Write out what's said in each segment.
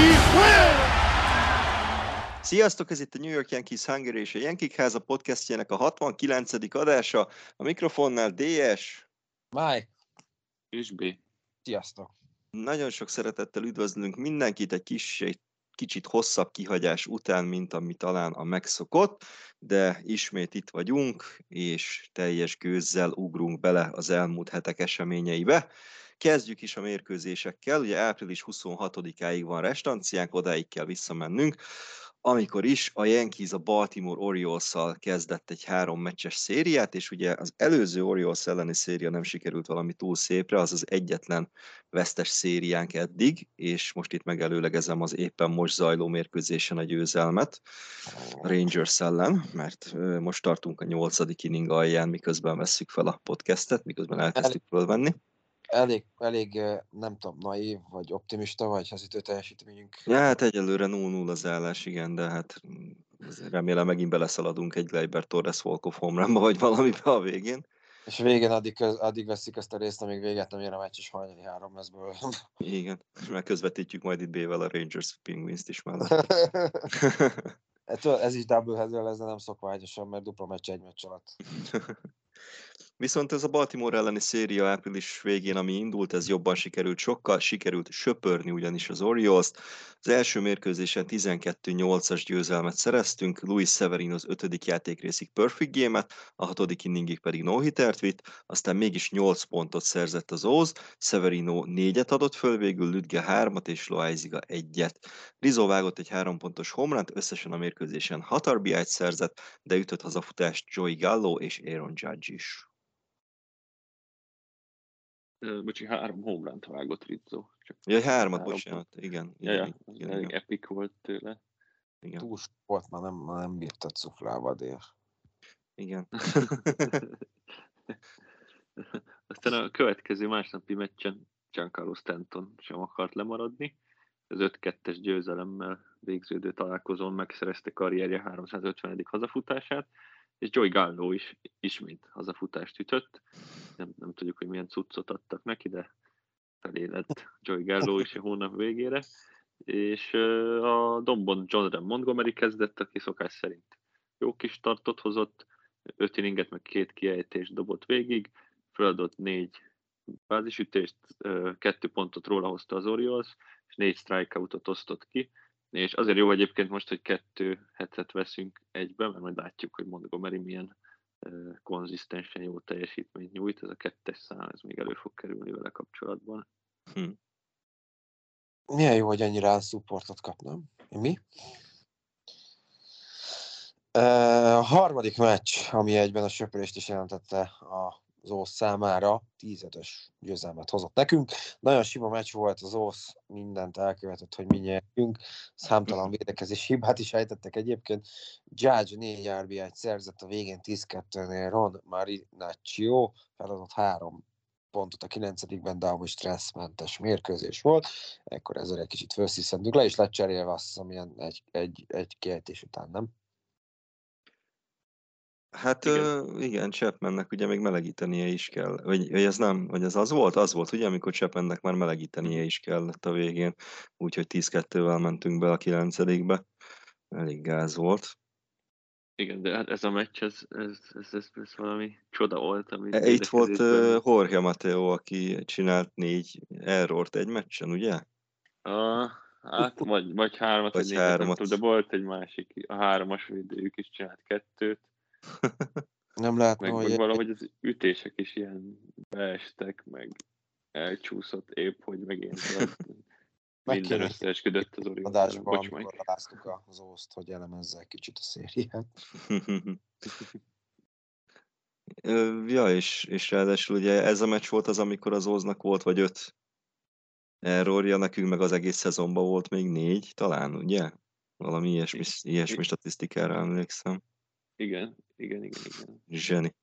Yankees win! Sziasztok, ez itt a New York Yankees Hungary és a Yankee Háza podcastjának a 69. adása. A mikrofonnál DS. Mike, És B. sziasztok. Nagyon sok szeretettel üdvözlünk mindenkit egy kis, egy kicsit hosszabb kihagyás után, mint ami talán a megszokott, de ismét itt vagyunk, és teljes gőzzel ugrunk bele az elmúlt hetek eseményeibe. Kezdjük is a mérkőzésekkel, ugye április 26-áig van restanciánk, odáig kell visszamennünk, amikor is a Yankees a Baltimore Orioles-szal kezdett egy három meccses szériát, és ugye az előző Orioles elleni széria nem sikerült valami túl szépre, az az egyetlen vesztes szériánk eddig, és most itt megelőlegezem az éppen most zajló mérkőzésen a győzelmet a Rangers ellen, mert most tartunk a nyolcadik inning alján, miközben vesszük fel a podcastet, miközben elkezdtük fölvenni. Elég, elég, nem tudom, naív, vagy optimista, vagy hazítő teljesítményünk. Ja, hát egyelőre 0-0 az állás, igen, de hát mm, remélem megint beleszaladunk egy Leiber Torres Volkov homerunba, vagy valamibe a végén. És végén addig, addig veszik ezt a részt, amíg véget nem ér a meccs, és hajnali három lesz belőle. Igen, és megközvetítjük majd itt B-vel a Rangers Penguins-t is mellett. Ez is double header lesz, de nem szokványosan, mert dupla meccs egy meccs alatt. Viszont ez a Baltimore elleni széria április végén, ami indult, ez jobban sikerült sokkal, sikerült söpörni ugyanis az Orioles-t. Az első mérkőzésen 12-8-as győzelmet szereztünk, Luis Severino az ötödik játékrészig perfect game-et, a hatodik inningig pedig no hittert vitt, aztán mégis 8 pontot szerzett az Oz, Severino négyet adott föl, végül Lüdge 3-at és Loaiziga egyet. Rizzo vágott egy három pontos homránt, összesen a mérkőzésen 6 RBI-t szerzett, de ütött hazafutást Joey Gallo és Aaron Judge is. Bocsi, három homerunt vágott Rizzo. Csak Ja, hármat, három bocsánat, igen. Ja, igen, ja, az igen, igen, epic volt tőle. igen, Túl volt, már nem, már nem bírtad szuflába dél. igen. Aztán a következő másnapi meccsen Giancarlo Stanton sem akart lemaradni. Az 5-2-es győzelemmel végződő találkozón megszerezte karrierje 350. hazafutását, és Joey Gallo is ismét hazafutást ütött. Nem, nem tudjuk, hogy milyen cuccot adtak neki, de felé lett Joey Gallo is a hónap végére. És a dombon John Montgomery kezdett, aki szokás szerint jó kis startot hozott, öt inninget, meg két kiejtést dobott végig, feladott négy bázisütést, kettő pontot róla hozta az Orioles, és négy strikeoutot osztott ki, és azért jó egyébként most, hogy kettő hetet veszünk egybe, mert majd látjuk, hogy Montgomery milyen ö, konzisztensen jó teljesítményt nyújt, ez a kettes szám, ez még elő fog kerülni vele kapcsolatban. Hm. Milyen jó, hogy ennyire supportot kap, nem? Mi? A harmadik meccs, ami egyben a söpörést is jelentette az Ósz számára, 10 győzelmet hozott nekünk. Nagyon sima meccs volt, az Ósz mindent elkövetett, hogy mi nyerjünk. Számtalan védekezés hibát is ejtettek egyébként. Judge 4 RBI-t szerzett a végén 10-2-nél, Ron Marinaccio feladott három pontot a 9-ben, de amúgy stresszmentes mérkőzés volt. Ekkor ezzel egy kicsit felsziszentünk le, és lett cserélve azt hiszem ilyen egy, egy, egy kiejtés után, nem? Hát Igen. igen, igen Chapmannek ugye még melegítenie is kell. Vagy, vagy ez nem, vagy ez az volt? Az volt, ugye, amikor Chapmannek már melegítenie is kellett a végén. Úgyhogy 10-2-vel mentünk be a 9 Elég gáz volt. Igen, de hát ez a meccs, ez, ez, ez, ez, ez valami csoda volt. Amit E, Itt volt uh, Jorge Mateo, aki csinált négy errort egy meccsen, ugye? Ah, hát vagy, vagy hármat, Vagy vagy, négyet, hármat. tudom, de volt egy másik, a hármas védőjük is csinált kettőt, Nem lehet, meg, hogy meg valahogy az ütések is ilyen beestek, meg elcsúszott épp, hogy megint minden összeesküdött az Orioles. adásban, amikor Mike. aláztuk az ószt, hogy elemezze egy kicsit a szériát. Ja, és, és ráadásul ugye ez a meccs volt az, amikor az Óznak volt vagy öt errorja, nekünk meg az egész szezonban volt még négy, talán, ugye? Valami ilyesmi, ilyesmi statisztikára emlékszem. Igen, igen, igen, igen. Zseni.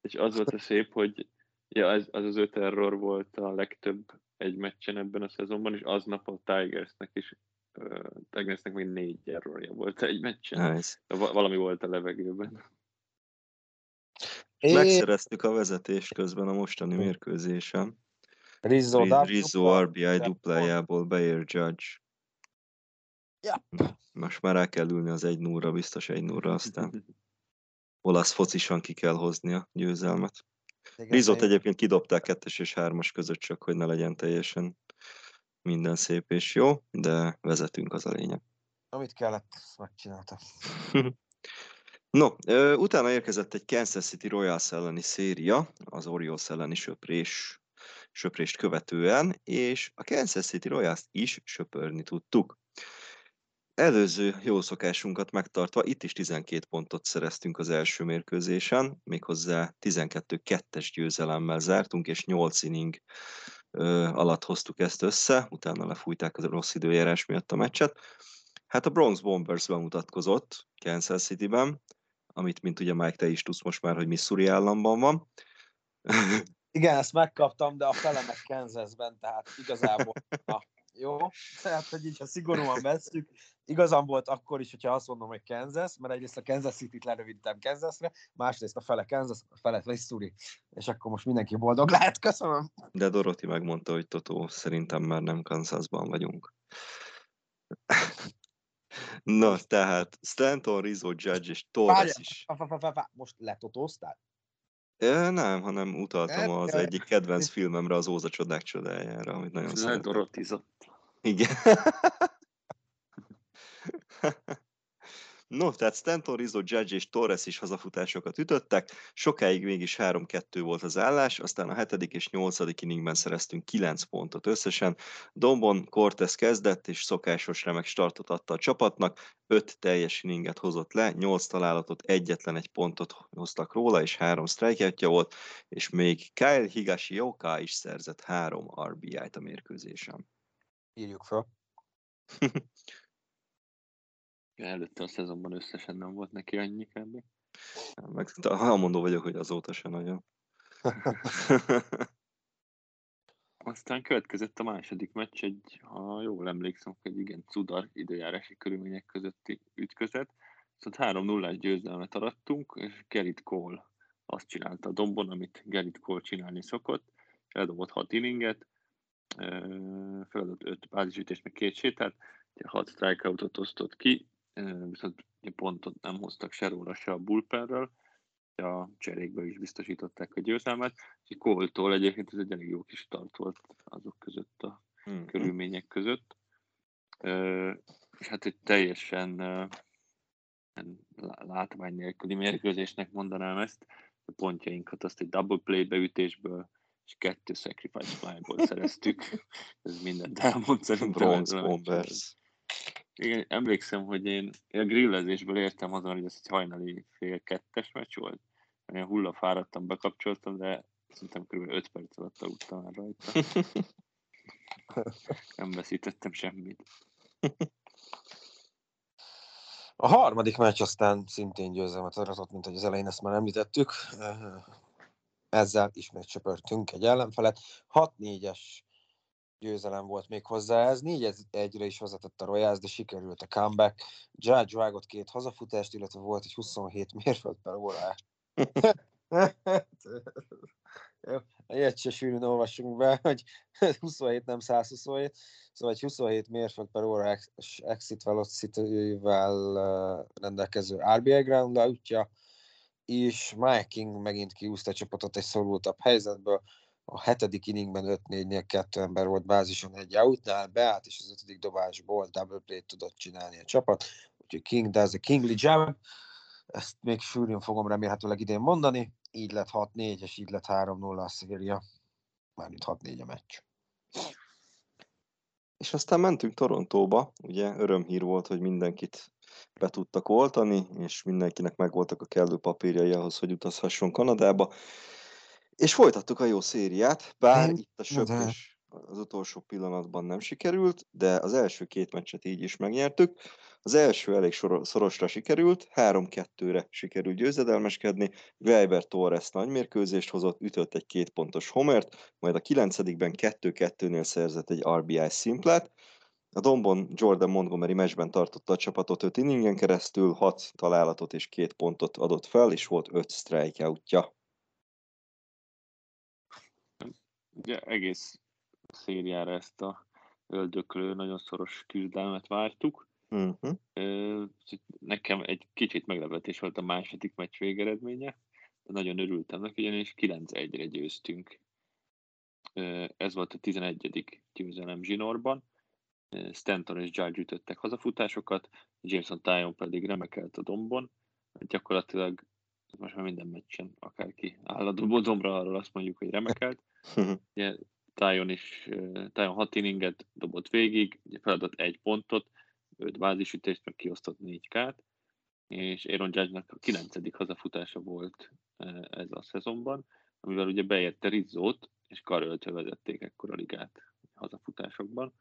És az volt a szép, hogy ja, ez, az az öt error volt a legtöbb egy meccsen ebben a szezonban, és aznap a Tigersnek is uh, Tigersnek még négy errorja volt egy meccsen. Nice. Va- valami volt a levegőben. És Megszereztük a vezetést közben a mostani mérkőzésen. Rizzo, Rizzo RBI duplájából beér Judge. Ja. Most már rá kell ülni az 1 0 biztos 1 0 aztán olasz focisan ki kell hozni a győzelmet. Igen, egyébként kidobták kettes és hármas között, csak hogy ne legyen teljesen minden szép és jó, de vezetünk az a lényeg. Amit kellett, megcsinálta. No, ö, utána érkezett egy Kansas City Royals elleni széria, az Orioles elleni söprés, söprést követően, és a Kansas City Royals is söpörni tudtuk. Előző jó szokásunkat megtartva, itt is 12 pontot szereztünk az első mérkőzésen, méghozzá 12-2-es győzelemmel zártunk, és 8 inning alatt hoztuk ezt össze, utána lefújták az rossz időjárás miatt a meccset. Hát a Bronx Bombers bemutatkozott Kansas City-ben, amit, mint ugye Mike, te is tudsz most már, hogy Missouri államban van. Igen, ezt megkaptam, de a fele meg Kansasben, tehát igazából na, jó. Tehát, hogy így, ha szigorúan vesszük, igazam volt akkor is, hogyha azt mondom, hogy Kansas, mert egyrészt a Kansas City-t lerövidítem Kansasre, másrészt a fele Kansas, a fele Missouri, és akkor most mindenki boldog lehet. Köszönöm. De Doroti megmondta, hogy Totó, szerintem már nem Kansasban vagyunk. Na, tehát Stanton, Rizzo, Judge és Torres is. Most letotóztál? Ö, nem, hanem utaltam Hát, az egyik kedvenc filmemre, az Óza csodák csodájára, amit nagyon szeretem. Ledorotizott. Igen. No, tehát Stanton, Rizzo, Judge és Torres is hazafutásokat ütöttek, sokáig mégis 3-2 volt az állás, aztán a 7. és 8. inningben szereztünk 9 pontot összesen. Dombon Cortez kezdett, és szokásos remek startot adta a csapatnak, 5 teljes inninget hozott le, 8 találatot, egyetlen egy pontot hoztak róla, és 3 strikeoutja volt, és még Kyle Higashioka is szerzett 3 RBI-t a mérkőzésen. Írjuk fel. Előtte a szezonban összesen nem volt neki annyi kb. Meg elmondó vagyok, hogy azóta se nagyon. Aztán következett a második meccs, egy, ha jól emlékszem, egy igen cudar időjárási körülmények közötti ütközet. Szóval 3-0-ás győzelmet arattunk, és Gerrit Cole azt csinálta a dombon, amit Gerrit Cole csinálni szokott, eldobott 6 inninget, feladott 5 bázisütést, meg két sétát, 6 strikeoutot osztott ki, viszont pontot nem hoztak se róla, se a bullpenről, a cserékből is biztosították a győzelmet, és Cole-tól egyébként ez egy elég jó kis start volt azok között a Mhm. körülmények között. És hát egy teljesen látvány nélküli mérkőzésnek mondanám ezt. A pontjainkat azt egy double play beütésből és kettő sacrifice flyból szereztük. Ez mindent elmond szerintem. Bronze. Bombers. Igen, emlékszem, hogy én a grillezésből értem azon, hogy ez egy hajnali fél kettes meccs volt. Én hullafáradtam, bekapcsoltam, de szerintem kb. 5 perc alatt aludtam már rajta. Nem veszítettem semmit. A harmadik meccs aztán szintén győzelmet aratott, mint hogy az elején ezt már említettük. Ezzel ismét csöpörtünk egy ellenfelet. 6-4-es győzelem volt még hozzá ez. 4-1-re is vezetett a Royals, de sikerült a comeback. Judge vágott két hazafutást, illetve volt egy 27 mérföld per órá. Jó, Ilyet se sűrűn olvassunk be, hogy 27, nem 127, szóval egy 27 mérföld per óra ex- exit velocity-vel rendelkező RBI ground útja, és Mike King megint kiúzta a csapatot egy szorultabb helyzetből, a hetedik inningben 5-4-nél kettő ember volt bázison egy outnál, beállt, és az ötödik dobásból double play tudott csinálni a csapat, úgyhogy King does a Kingly jab, ezt még sűrűn fogom remélhetőleg idén mondani, így lett 6-4, és így lett 3-0 a széria, mármint 6-4 a meccs. És aztán mentünk Torontóba, ugye örömhír volt, hogy mindenkit be tudtak oltani, és mindenkinek megvoltak a kellő papírjai ahhoz, hogy utazhasson Kanadába. És folytattuk a jó szériát, bár itt a söpés az utolsó pillanatban nem sikerült, de az első két meccset így is megnyertük. Az első elég szorosra sikerült, 3-2-re sikerült győzedelmeskedni, Weiber Torres nagy mérkőzést hozott, ütött egy két pontos homert, majd a kilencedikben 2-2-nél szerzett egy RBI szimplát. A Dombon Jordan Montgomery meccsben tartotta a csapatot 5 inningen keresztül, 6 találatot és 2 pontot adott fel, és volt 5 strikeoutja. Ugye egész szériára ezt a öldöklő, nagyon szoros küzdelmet vártuk. Uh-huh. Nekem egy kicsit meglepetés volt a második meccs végeredménye, de nagyon örültem neki, ugyanis 9-1-re győztünk. Ez volt a 11. győzelem zsinórban. Stanton és Judge ütöttek hazafutásokat, Jameson Tyon pedig remekelt a dombon. Gyakorlatilag most már minden meccsen akárki áll a dob- dombra, arról azt mondjuk, hogy remekelt. Ugye Tyon is, Tyon 6 inninget dobott végig, ugye feladott egy pontot, 5 bázisütést, meg kiosztott 4 kát, és Aaron Judge-nak a 9. hazafutása volt ez a szezonban, amivel ugye beérte Rizzót, és karöltve vezették ekkor a ligát hazafutásokban.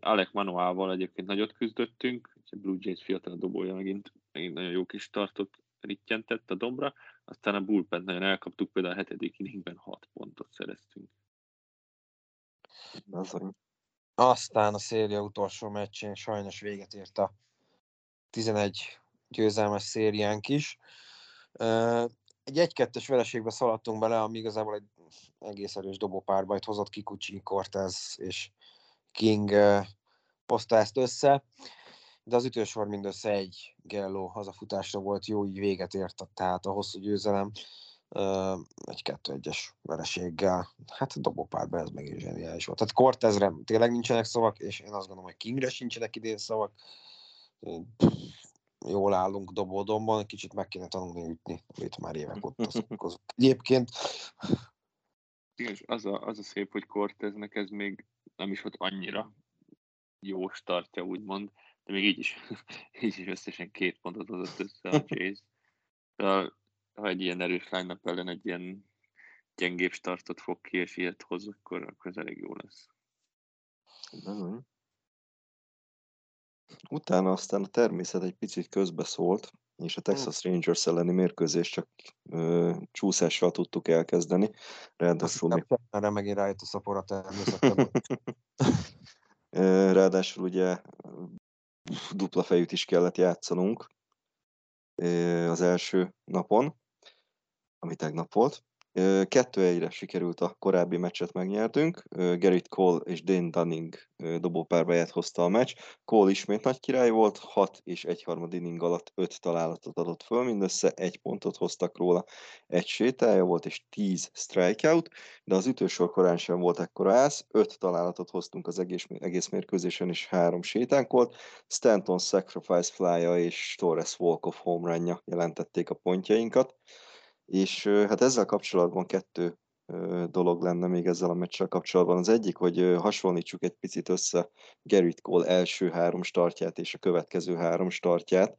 Alec Manoával egyébként nagyot küzdöttünk, a Blue Jays fiatal dobója megint, megint nagyon jó kis startot rittyentett a dombra, aztán a bullpen nagyon elkaptuk, például a hetedik inningben 6 pontot szereztünk. Bizony. Aztán a széria utolsó meccsén sajnos véget ért a 11 győzelmes szériánk is. Egy 1-2-es vereségbe szaladtunk bele, ami igazából egy egész erős dobópárbajt hozott Kikuchi, Cortez és King ö, hozta ezt össze. de az ütősor mindössze egy Gello hazafutásra volt, jó, így véget ért, tehát a hosszú győzelem egy 2-1-es vereséggel. Hát a dobópárban ez meg is zseniális volt. Tehát Cortezre tényleg nincsenek szavak, és én azt gondolom, hogy Kingre sincsenek idén szavak. Jól állunk dobódomban, kicsit meg kéne tanulni ütni, amit már évek óta szokozunk. Egyébként és az a, az a szép, hogy Corteznek ez még nem is volt annyira jó startja, úgymond, de még így is, így is összesen két pontot hozott össze a Chase. De ha egy ilyen erős line ellen egy ilyen gyengébb startot fog ki, és ilyet hoz, akkor, akkor ez elég jó lesz. Utána aztán a természet egy picit közbeszólt, és a Texas Rangers elleni mérkőzés csak ö, csúszással tudtuk elkezdeni. Ráadásul még... Erre megint rájött a szapor a természetben. Ráadásul ugye dupla fejűt is kellett játszanunk az első napon, ami tegnap volt. Kettő egyre sikerült a korábbi meccset megnyertünk. Gerrit Cole és Dane Dunning dobópárbáját hozta a meccs. Cole ismét nagy király volt, 6 és 1 harmad inning alatt 5 találatot adott föl, mindössze egy pontot hoztak róla. Egy sétája volt és 10 strikeout, de az ütősor korán sem volt ekkora ász. 5 találatot hoztunk az egész, egész mérkőzésen, és 3 sétánk volt. Stanton sacrifice fly és Torres walk of home run jelentették a pontjainkat. És hát ezzel kapcsolatban kettő dolog lenne még ezzel a meccsel kapcsolatban. Az egyik, hogy hasonlítsuk egy picit össze Gerrit Cole első három startját és a következő három startját.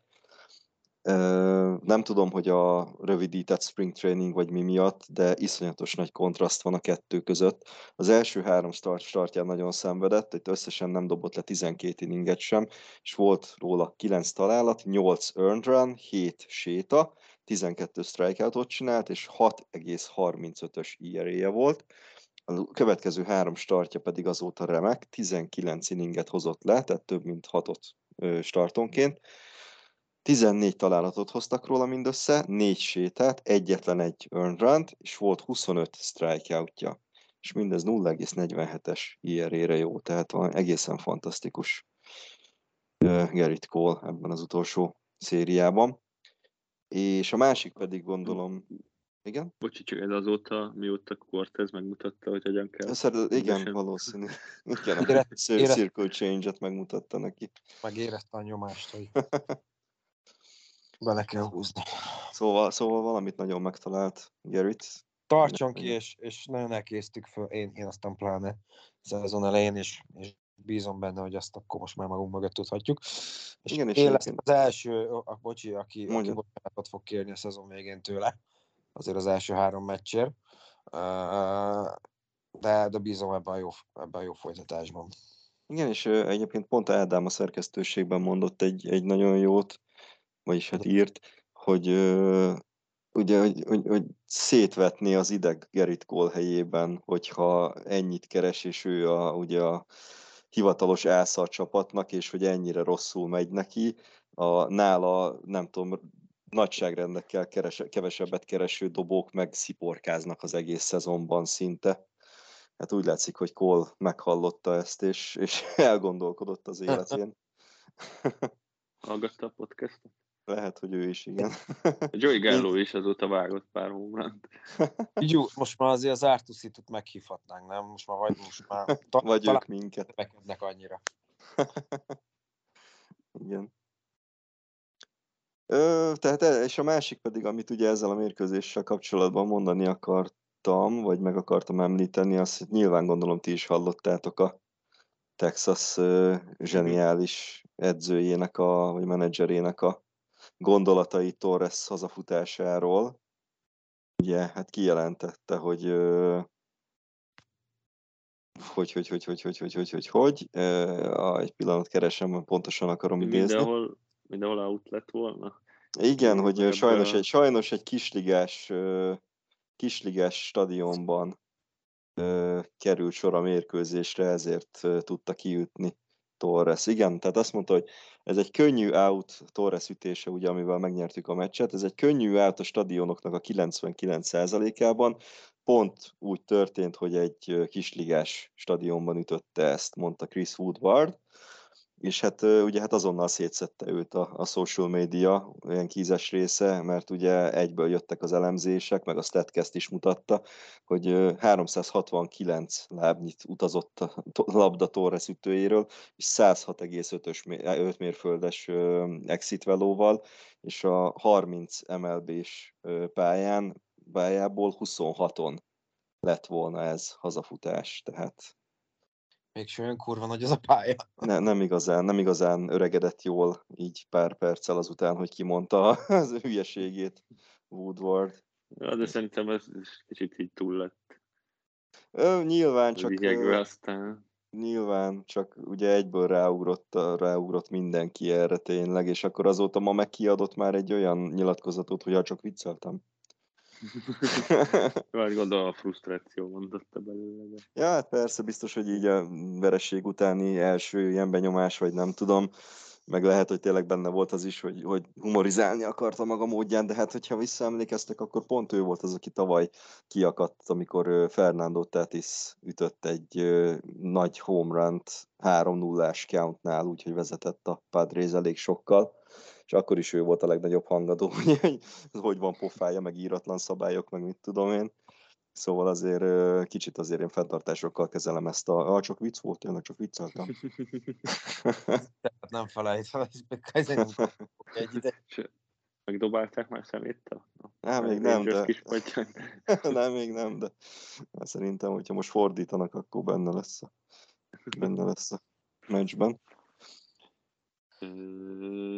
Nem tudom, hogy a rövidített spring training vagy mi miatt, de iszonyatos nagy kontraszt van a kettő között. Az első három start startján nagyon szenvedett, itt összesen nem dobott le 12 inninget sem, és volt róla 9 találat, 8 earned run, 7 séta, 12 strikeoutot csinált, és 6,35-ös ERA-je volt. A következő három startja pedig azóta remek, 19 inninget hozott le, tehát több mint 6-ot startonként. 14 találatot hoztak róla mindössze, 4 sétát, egyetlen egy earned run és volt 25 strikeoutja. És mindez 0,47-es IR-ére jó, tehát van egészen fantasztikus Gerrit Cole ebben az utolsó szériában. És a másik pedig gondolom, igen? Bocsi, csak ez azóta, mióta Cortez megmutatta, hogy hogyan kell. Szerd, igen, sem. valószínű. Igen, a circle change-et megmutatta neki. Megérezte a nyomást, hogy bele kell húzni. Szóval, szóval valamit nagyon megtalált Gerrit. Tartson ki, és, és nagyon elkésztük föl, én, én aztán pláne szezon elején, és, és bízom benne, hogy azt akkor most már magunk mögött tudhatjuk. És Igen, és én leszek az első, a, bocsi, aki, aki bocsánatot fog kérni a szezon végén tőle, azért az első három meccsért. De, de bízom ebben a jó, ebben a jó folytatásban. Igen, és egyébként pont Ádám a szerkesztőségben mondott egy, egy nagyon jót, vagyis hát írt, hogy ugye, hogy, hogy, hogy szétvetni az ideg Gerrit Cole helyében, hogyha ennyit keres, és ő a, ugye a hivatalos elszar csapatnak, és hogy ennyire rosszul megy neki. A, nála, nem tudom, nagyságrendekkel keres, kevesebbet kereső dobók meg sziporkáznak az egész szezonban szinte. Hát úgy látszik, hogy Cole meghallotta ezt, és, és elgondolkodott az életén. Hallgatta a podcastot? Lehet, hogy ő is, igen. Joey Gallo is azóta vágott pár hónapot. Jó, most már azért az Artusitot meghívhatnánk, nem? Most már vagy most már... Ta- vagy ők minket. Nekednek annyira. igen. Ö, tehát, e, és a másik pedig, amit ugye ezzel a mérkőzéssel kapcsolatban mondani akartam, vagy meg akartam említeni, azt nyilván gondolom ti is hallottátok a Texas uh, zseniális edzőjének, a, vagy menedzserének a gondolatai Torres hazafutásáról. Ugye, hát kijelentette, hogy hogy, hogy, hogy, hogy, hogy, hogy, hogy, hogy, hogy, uh, egy pillanat keresem, pontosan akarom idézni. Mindenhol, mindenhol out lett volna. Igen, hogy sajnos egy, sajnos egy kisligás, kisligás stadionban került sor a mérkőzésre, ezért tudta kiütni Torres. Igen, tehát azt mondta, hogy ez egy könnyű out Torres ütése, ugye, amivel megnyertük a meccset, ez egy könnyű out a stadionoknak a 99%-ában, pont úgy történt, hogy egy kisligás stadionban ütötte ezt, mondta Chris Woodward, és hát ugye hát azonnal szétszette őt a, a social media olyan kízes része, mert ugye egyből jöttek az elemzések, meg a Statcast is mutatta, hogy ö, 369 lábnyit utazott a labda Torres ütőjéről, és 106,5-ös mé- 5 mérföldes exit velóval, és a 30 MLB-s pályán, pályából 26-on lett volna ez hazafutás, tehát Még olyan kurva nagy az a pálya. ne, nem, igazán, nem igazán öregedett jól így pár perccel azután, hogy kimondta az hülyeségét Woodward. Ja, de szerintem ez kicsit így túl lett Ö, nyilván csak, vigyegve, ö, aztán nyilván csak ugye egyből ráugrott, ráugrott mindenki erre tényleg, és akkor azóta ma meg kiadott már egy olyan nyilatkozatot, hogy ha csak vicceltem. Hát gondolom a frusztráció mondotta belőle. De... Ja, hát persze, biztos, hogy így a vereség utáni első ilyen benyomás, vagy nem tudom, meg lehet, hogy tényleg benne volt az is, hogy, hogy humorizálni akarta maga módján, de hát, hogyha visszaemlékeztek, akkor pont ő volt az, aki tavaly kiakadt, amikor Fernando Tatis ütött egy nagy home run-t 3-0-ás countnál, úgyhogy vezetett a Padres elég sokkal, és akkor is ő volt a legnagyobb hangadó, hogy, hogy, van pofája, meg íratlan szabályok, meg mit tudom én. Szóval azért kicsit azért én fenntartásokkal kezelem ezt a... Ah, csak vicc volt, tényleg csak vicceltem. Nem felejtve, ez nem egy ide. Megdobálták már szeméttel? Á, még nem, de... Nem, még nem, de szerintem, hogyha most fordítanak, akkor benne lesz a, benne lesz a meccsben.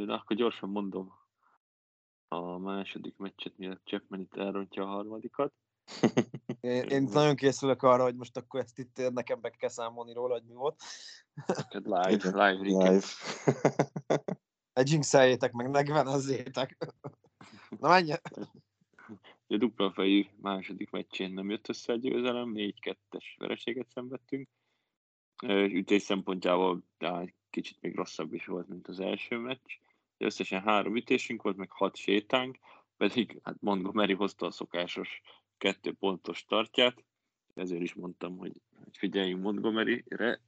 Na, akkor gyorsan mondom a második meccset, miatt Chapman itt elrontja a harmadikat. Én, én nagyon készülök arra, hogy most akkor ezt itt nekem be kell számolni róla, hogy mi volt. Live, live. Live. Egy jinxeljétek meg, megvenezzétek. Na menj! A dupla fejű második meccsén nem jött össze a győzelem, 4-2-es vereséget szenvedtünk. Ütés szempontjából kicsit még rosszabb is volt, mint az első meccs. Összesen három ütésünk volt, meg hat sétánk, pedig hát Montgomery hozta a szokásos kettő pontos startját, ezért is mondtam, hogy hogy figyeljünk Montgomery-re,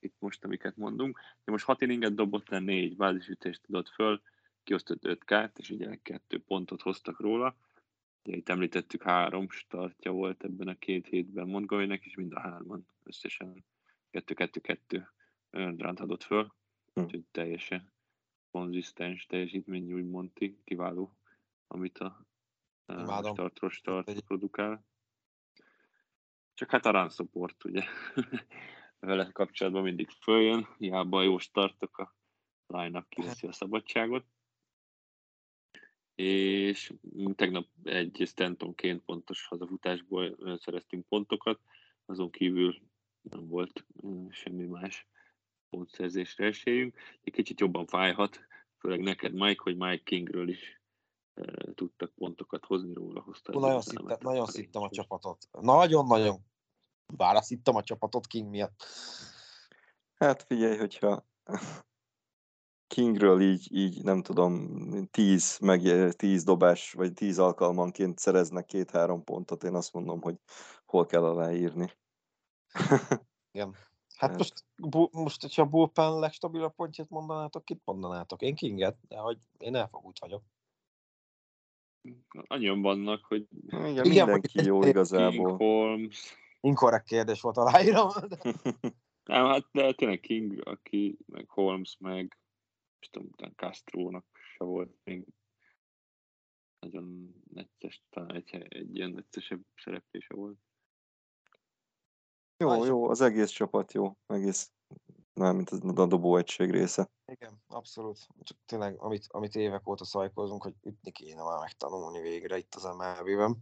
itt most, amiket mondunk. De most hat inninget dobott le, négy bázisütést tudott föl, kiosztott 5 kárt, és ugye kettő pontot hoztak róla. Ugye itt említettük, három startja volt ebben a két hétben Montgomerynek, és mind a hárman összesen 2-2-2 öndránt adott föl. Hm. Úgyhogy teljesen konzisztens teljesítmény, úgy Monti, kiváló, amit a, a startról start Egy- produkál. Csak hát a run support, ugye, vele kapcsolatban mindig följön, hiába jó startok a line kiveszi a szabadságot. És tegnap egy Stantonként pontos hazafutásból szereztünk pontokat, azon kívül nem volt semmi más pontszerzésre esélyünk. Egy kicsit jobban fájhat, főleg neked Mike, hogy Mike Kingről is ö, tudtak pontokat hozni róla. Hozta Nagyon, szitta, nagyon szittem a csapatot. Nagyon-nagyon bára szittem a csapatot King miatt. Hát figyelj, hogyha Kingről így, így nem tudom, tíz, meg, tíz dobás, vagy tíz alkalmanként szereznek két-három pontot, én azt mondom, hogy hol kell aláírni. Igen. Hát Hát. most, bu, most, hogyha a bullpen legstabilabb pontját mondanátok, kit mondanátok? Én Kinget, de hogy én elfogult vagyok. Annyian vannak, hogy Igen, Igen, mindenki hogy- jó King, igazából. Holmes, Inkorrekt kérdés volt aláírom. De... Nem, hát de tényleg King, aki, meg Holmes, meg most tudom, utána Castro-nak se volt még nagyon necces, talán egy, egy ilyen neccesebb szereplése volt. Jó, Más- jó, az egész csapat jó, egész, mármint az a dobó egység része. Igen, abszolút. Csak tényleg, amit, amit évek óta szajkozunk, hogy ütni kéne már megtanulni végre itt az MLB-ben,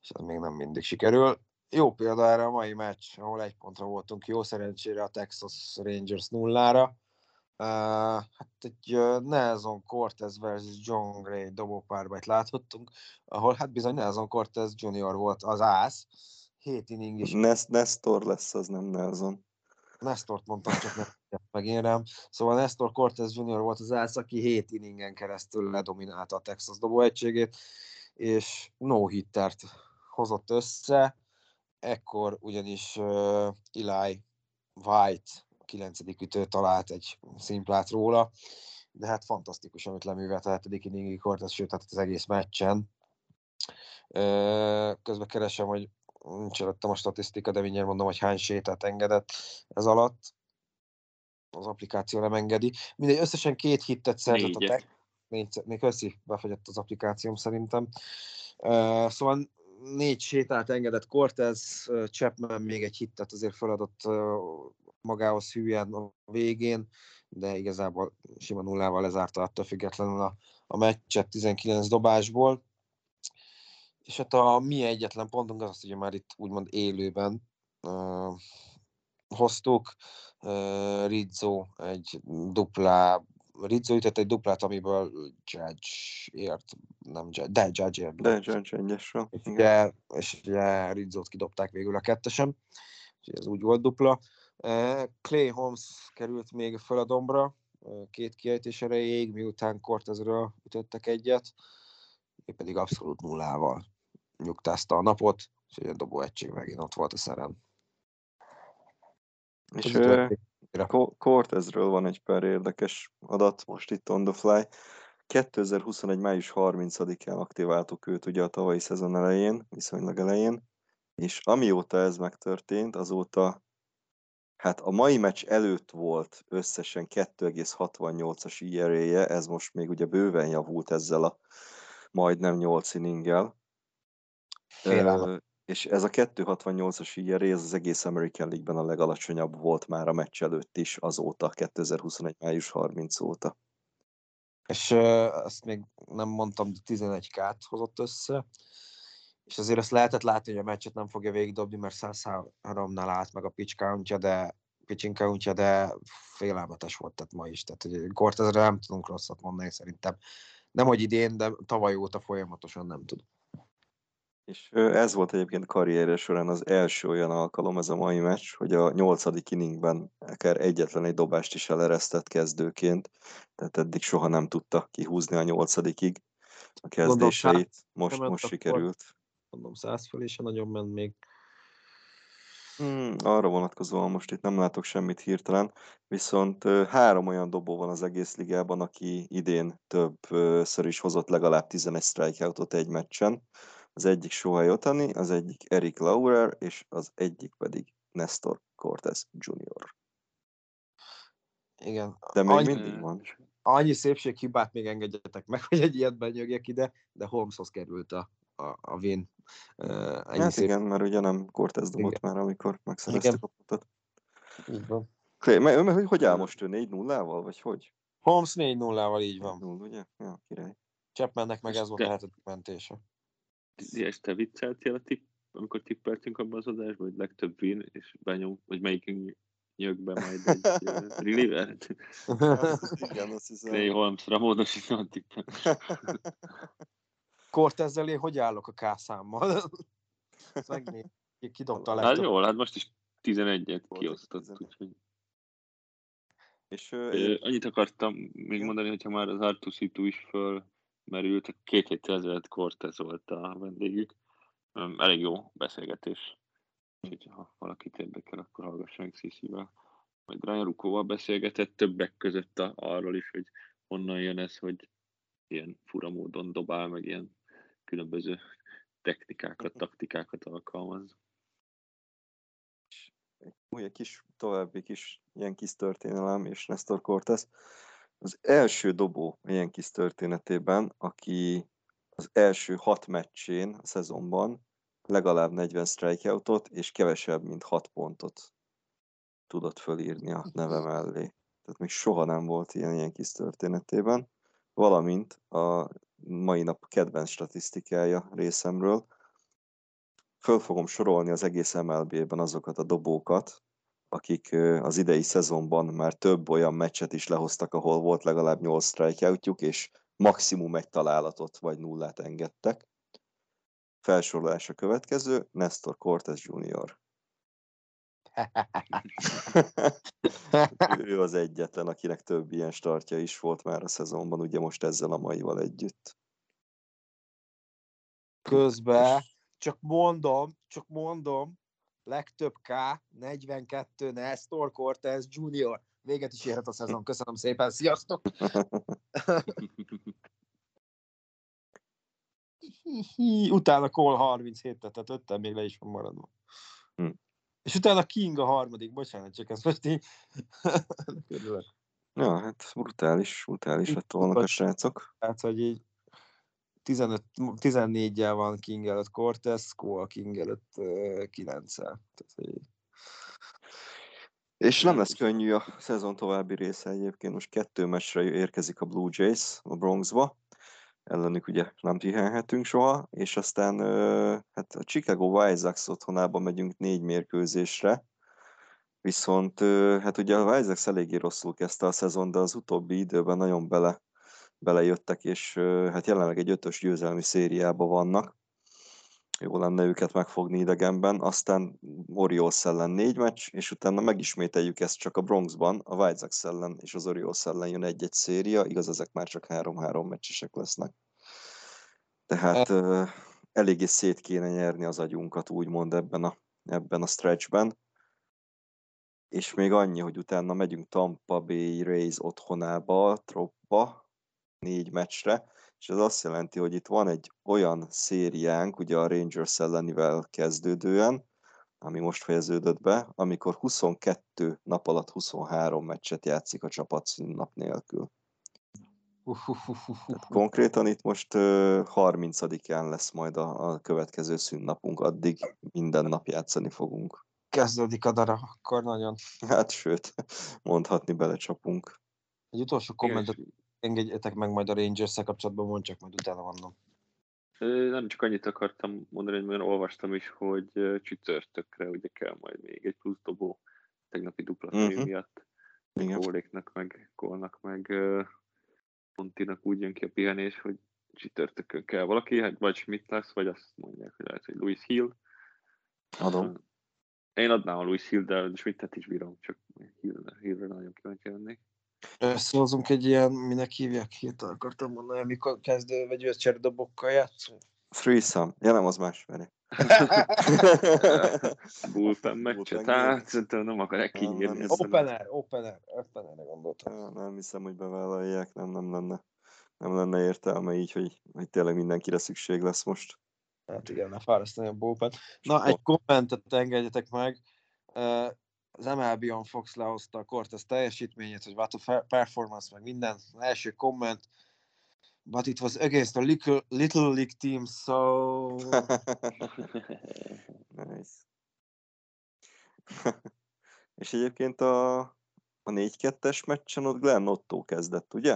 és ez még nem mindig sikerül. Jó példa erre a mai meccs, ahol egy pontra voltunk jó, szerencsére a Texas Rangers nullára. Uh, hát egy uh, Nelson Cortez versus John Gray dobópárbajt láthattunk, ahol hát bizony Nelson Cortez Junior volt az ász, 7 inning is Nest, Nestor lesz, az nem Nelson. Nestort mondtam, csak nem meg én rám. Szóval Nestor Cortez Jr. volt az ász, aki 7 inningen keresztül ledominálta a Texas dobóegységét, és no hittert hozott össze. Ekkor ugyanis uh, Eli White, kilencedik ütő talált egy szimplát róla, de hát fantasztikus, amit leművelt a hetedik inningi Cortez, sőt, hát az egész meccsen. Közben keresem, hogy nincs előttem a statisztika, de mindjárt mondom, hogy hány sétát engedett ez alatt. Az applikáció nem engedi. Mindegy, összesen két hittet szerzett a tech. Négy, még köszi, befagyott az applikációm szerintem. Uh, szóval négy sétát engedett Cortez, Chapman még egy hittet azért feladott magához hülyen a végén, de igazából sima nullával lezárta attól függetlenül a, a meccset 19 dobásból. És hát a mi egyetlen pontunk az, az hogy már itt úgymond élőben uh, hoztuk. Uh, Rizzo egy duplá Rizzo ütött egy duplát, amiből Judge ért, nem Judge, de Judge ért. De Judge egyesről. És ugye, és ugye Rizzót kidobták végül a kettesen, úgyhogy ez úgy volt dupla. Clay Holmes került még föl a dombra, két kiejtés erejéig, miután Cortezről ütöttek egyet, ő pedig abszolút nullával nyugtázta a napot, és a dobó egység megint ott volt a szerem. És Cortezről van egy pár érdekes adat most itt on the fly. 2021. május 30-án aktiváltuk őt ugye a tavalyi szezon elején, viszonylag elején, és amióta ez megtörtént, azóta hát a mai meccs előtt volt összesen 2,68-as ERA-je, ez most még ugye bőven javult ezzel a majdnem 8 inninggel. Félelem és ez a 268-as ERA, ez az egész American League-ben a legalacsonyabb volt már a meccs előtt is azóta, 2021. május 30 óta. És azt még nem mondtam, de 11 k hozott össze, és azért azt lehetett látni, hogy a meccset nem fogja végigdobni, mert 103-nál állt meg a pitch countja, de pitching countja, de félelmetes volt tehát ma is. Tehát, hogy Cortezre nem tudunk rosszat mondani szerintem. Nem, hogy idén, de tavaly óta folyamatosan nem tud. És ez volt egyébként karrierje során az első olyan alkalom, ez a mai meccs, hogy a nyolcadik inningben akár egyetlen egy dobást is eleresztett kezdőként, tehát eddig soha nem tudta kihúzni a nyolcadikig a kezdéseit. Most, most sikerült. Mondom, száz fölé se nagyon ment még. Hmm, arra vonatkozóan most itt nem látok semmit hirtelen, viszont három olyan dobó van az egész ligában, aki idén többször is hozott legalább 11 strikeoutot egy meccsen. Az egyik Shohei Otani, az egyik Eric Laurer, és az egyik pedig Nestor Cortez Jr. Igen. De még annyi, mindig van. Annyi szépséghibát még engedjetek meg, hogy egy ilyet benyögjek ide, de Holmeshoz került a, a, a win. Uh, hát szép... igen, mert ugye nem Cortez dobott igen. már, amikor megszereztek a pontot. Így van. Hogy, hogy áll most ő? 4-0-val, vagy hogy? Holmes 4-0-val, így van. 0, ugye? Ja, király. Chapmannek meg ez volt a hetedik mentése és te vicceltél a tipp, amikor tippeltünk abban az adásban, hogy legtöbb win, és benyom, hogy melyikünk nyög be majd egy uh, reliever? Igen, azt hiszem. Én Holmesra módosítom a tippet. Cortezzel én hogy állok a kászámmal? Megnéz, kidobta a legtöbb. Hát jól, hát most is 11-et kiosztott, úgyhogy... És, uh, annyit akartam még mondani, hogyha már az Artusitu is föl merült, két héttel ezelőtt Cortez volt a vendégük. Elég jó beszélgetés. Úgyhogy ha valakit érdekel, akkor hallgassa meg Sziszivel. Majd Ryan Rukóval beszélgetett többek között a, arról is, hogy honnan jön ez, hogy ilyen fura módon dobál, meg ilyen különböző technikákat, taktikákat alkalmaz. Egy kis további kis ilyen kis történelem, és Nestor Cortez az első dobó a Yankees történetében, aki az első hat meccsén a szezonban legalább 40 strikeoutot és kevesebb, mint 6 pontot tudott fölírni a neve mellé. Tehát még soha nem volt ilyen Yankees történetében, valamint a mai nap kedvenc statisztikája részemről. Föl fogom sorolni az egész MLB-ben azokat a dobókat, akik az idei szezonban már több olyan meccset is lehoztak, ahol volt legalább 8 strikeoutjuk, és maximum egy találatot vagy nullát engedtek. Felsorolás a következő, Nestor Cortez Jr. ő az egyetlen, akinek több ilyen startja is volt már a szezonban, ugye most ezzel a maival együtt. Közben, csak mondom, csak mondom, legtöbb K, 42, Nestor Cortez Junior. Véget is érhet a szezon. Köszönöm szépen, sziasztok! utána Cole 37, tehát ötten még le is van maradva. Hm. És utána King a harmadik, bocsánat, csak ezt most így. Ja, hát brutális, brutális lett volna a srácok. Tehát, hogy így 15, 14-jel van King előtt Cortez, Cole King előtt uh, 9 Tehát, hogy És nem lesz könnyű a szezon további része egyébként. Most kettő meccsre érkezik a Blue Jays a Bronxba. Ellenük ugye nem pihenhetünk soha, és aztán hát a Chicago White Sox megyünk négy mérkőzésre. Viszont hát ugye a White eléggé rosszul kezdte a szezon, de az utóbbi időben nagyon bele, belejöttek, és hát jelenleg egy ötös győzelmi szériában vannak jó lenne őket megfogni idegenben, aztán Orioles ellen négy meccs, és utána megismételjük ezt csak a Bronxban, a White Sox ellen és az Orioles ellen jön egy-egy széria, igaz, ezek már csak három-három meccsesek lesznek. Tehát uh, eléggé szét kéne nyerni az agyunkat, úgymond ebben a, ebben a stretchben. És még annyi, hogy utána megyünk Tampa Bay Rays otthonába, Troppa, négy meccsre, és ez azt jelenti, hogy itt van egy olyan szériánk, ugye a Rangers ellenivel kezdődően, ami most fejeződött be, amikor 22 nap alatt 23 meccset játszik a csapat szünnap nélkül. Tehát konkrétan itt most uh, 30-án lesz majd a, a következő szünnapunk, addig minden nap játszani fogunk. Kezdődik a dara, akkor nagyon. Hát sőt, mondhatni belecsapunk. Egy utolsó kommentet engedjetek meg majd a rangers kapcsolatban, mond csak majd utána mondom. Nem csak annyit akartam mondani, hogy már olvastam is, hogy csütörtökre ugye kell majd még egy plusz dobó tegnapi dupla uh-huh. miatt. Kóléknak, meg Kólnak, meg Pontinak úgy jön ki a pihenés, hogy csütörtökön kell valaki, hát vagy Schmidt lesz, vagy azt mondják, hogy lehet, hogy Louis Hill. Adom. Én adnám a Louis Hill, de Schmidtet is bírom, csak Hill, Hillre nagyon kíváncsi lennék. Összehozunk egy ilyen, minek hívják, hét akartam mondani, amikor kezdő vagy őszcserdobokkal játszunk. Threesome. Ja, nem, az más, veri. Bullpen meccset, hát szerintem nem akarják kinyírni. Opener, opener, openerre gondoltam. Ja, nem hiszem, hogy bevállalják, nem, nem lenne. Nem lenne értelme így, hogy, hogy tényleg mindenkire szükség lesz most. Hát igen, ne fárasztani a bullpen. Na, egy kommentet engedjetek meg. Az MLB on Fox lehozta a Cortez teljesítményét, hogy what a performance, meg minden. Az első komment, but it was against a little, little league team, so... nice. És egyébként a, a 4-2-es meccsen ott Glenn Otto kezdett, ugye?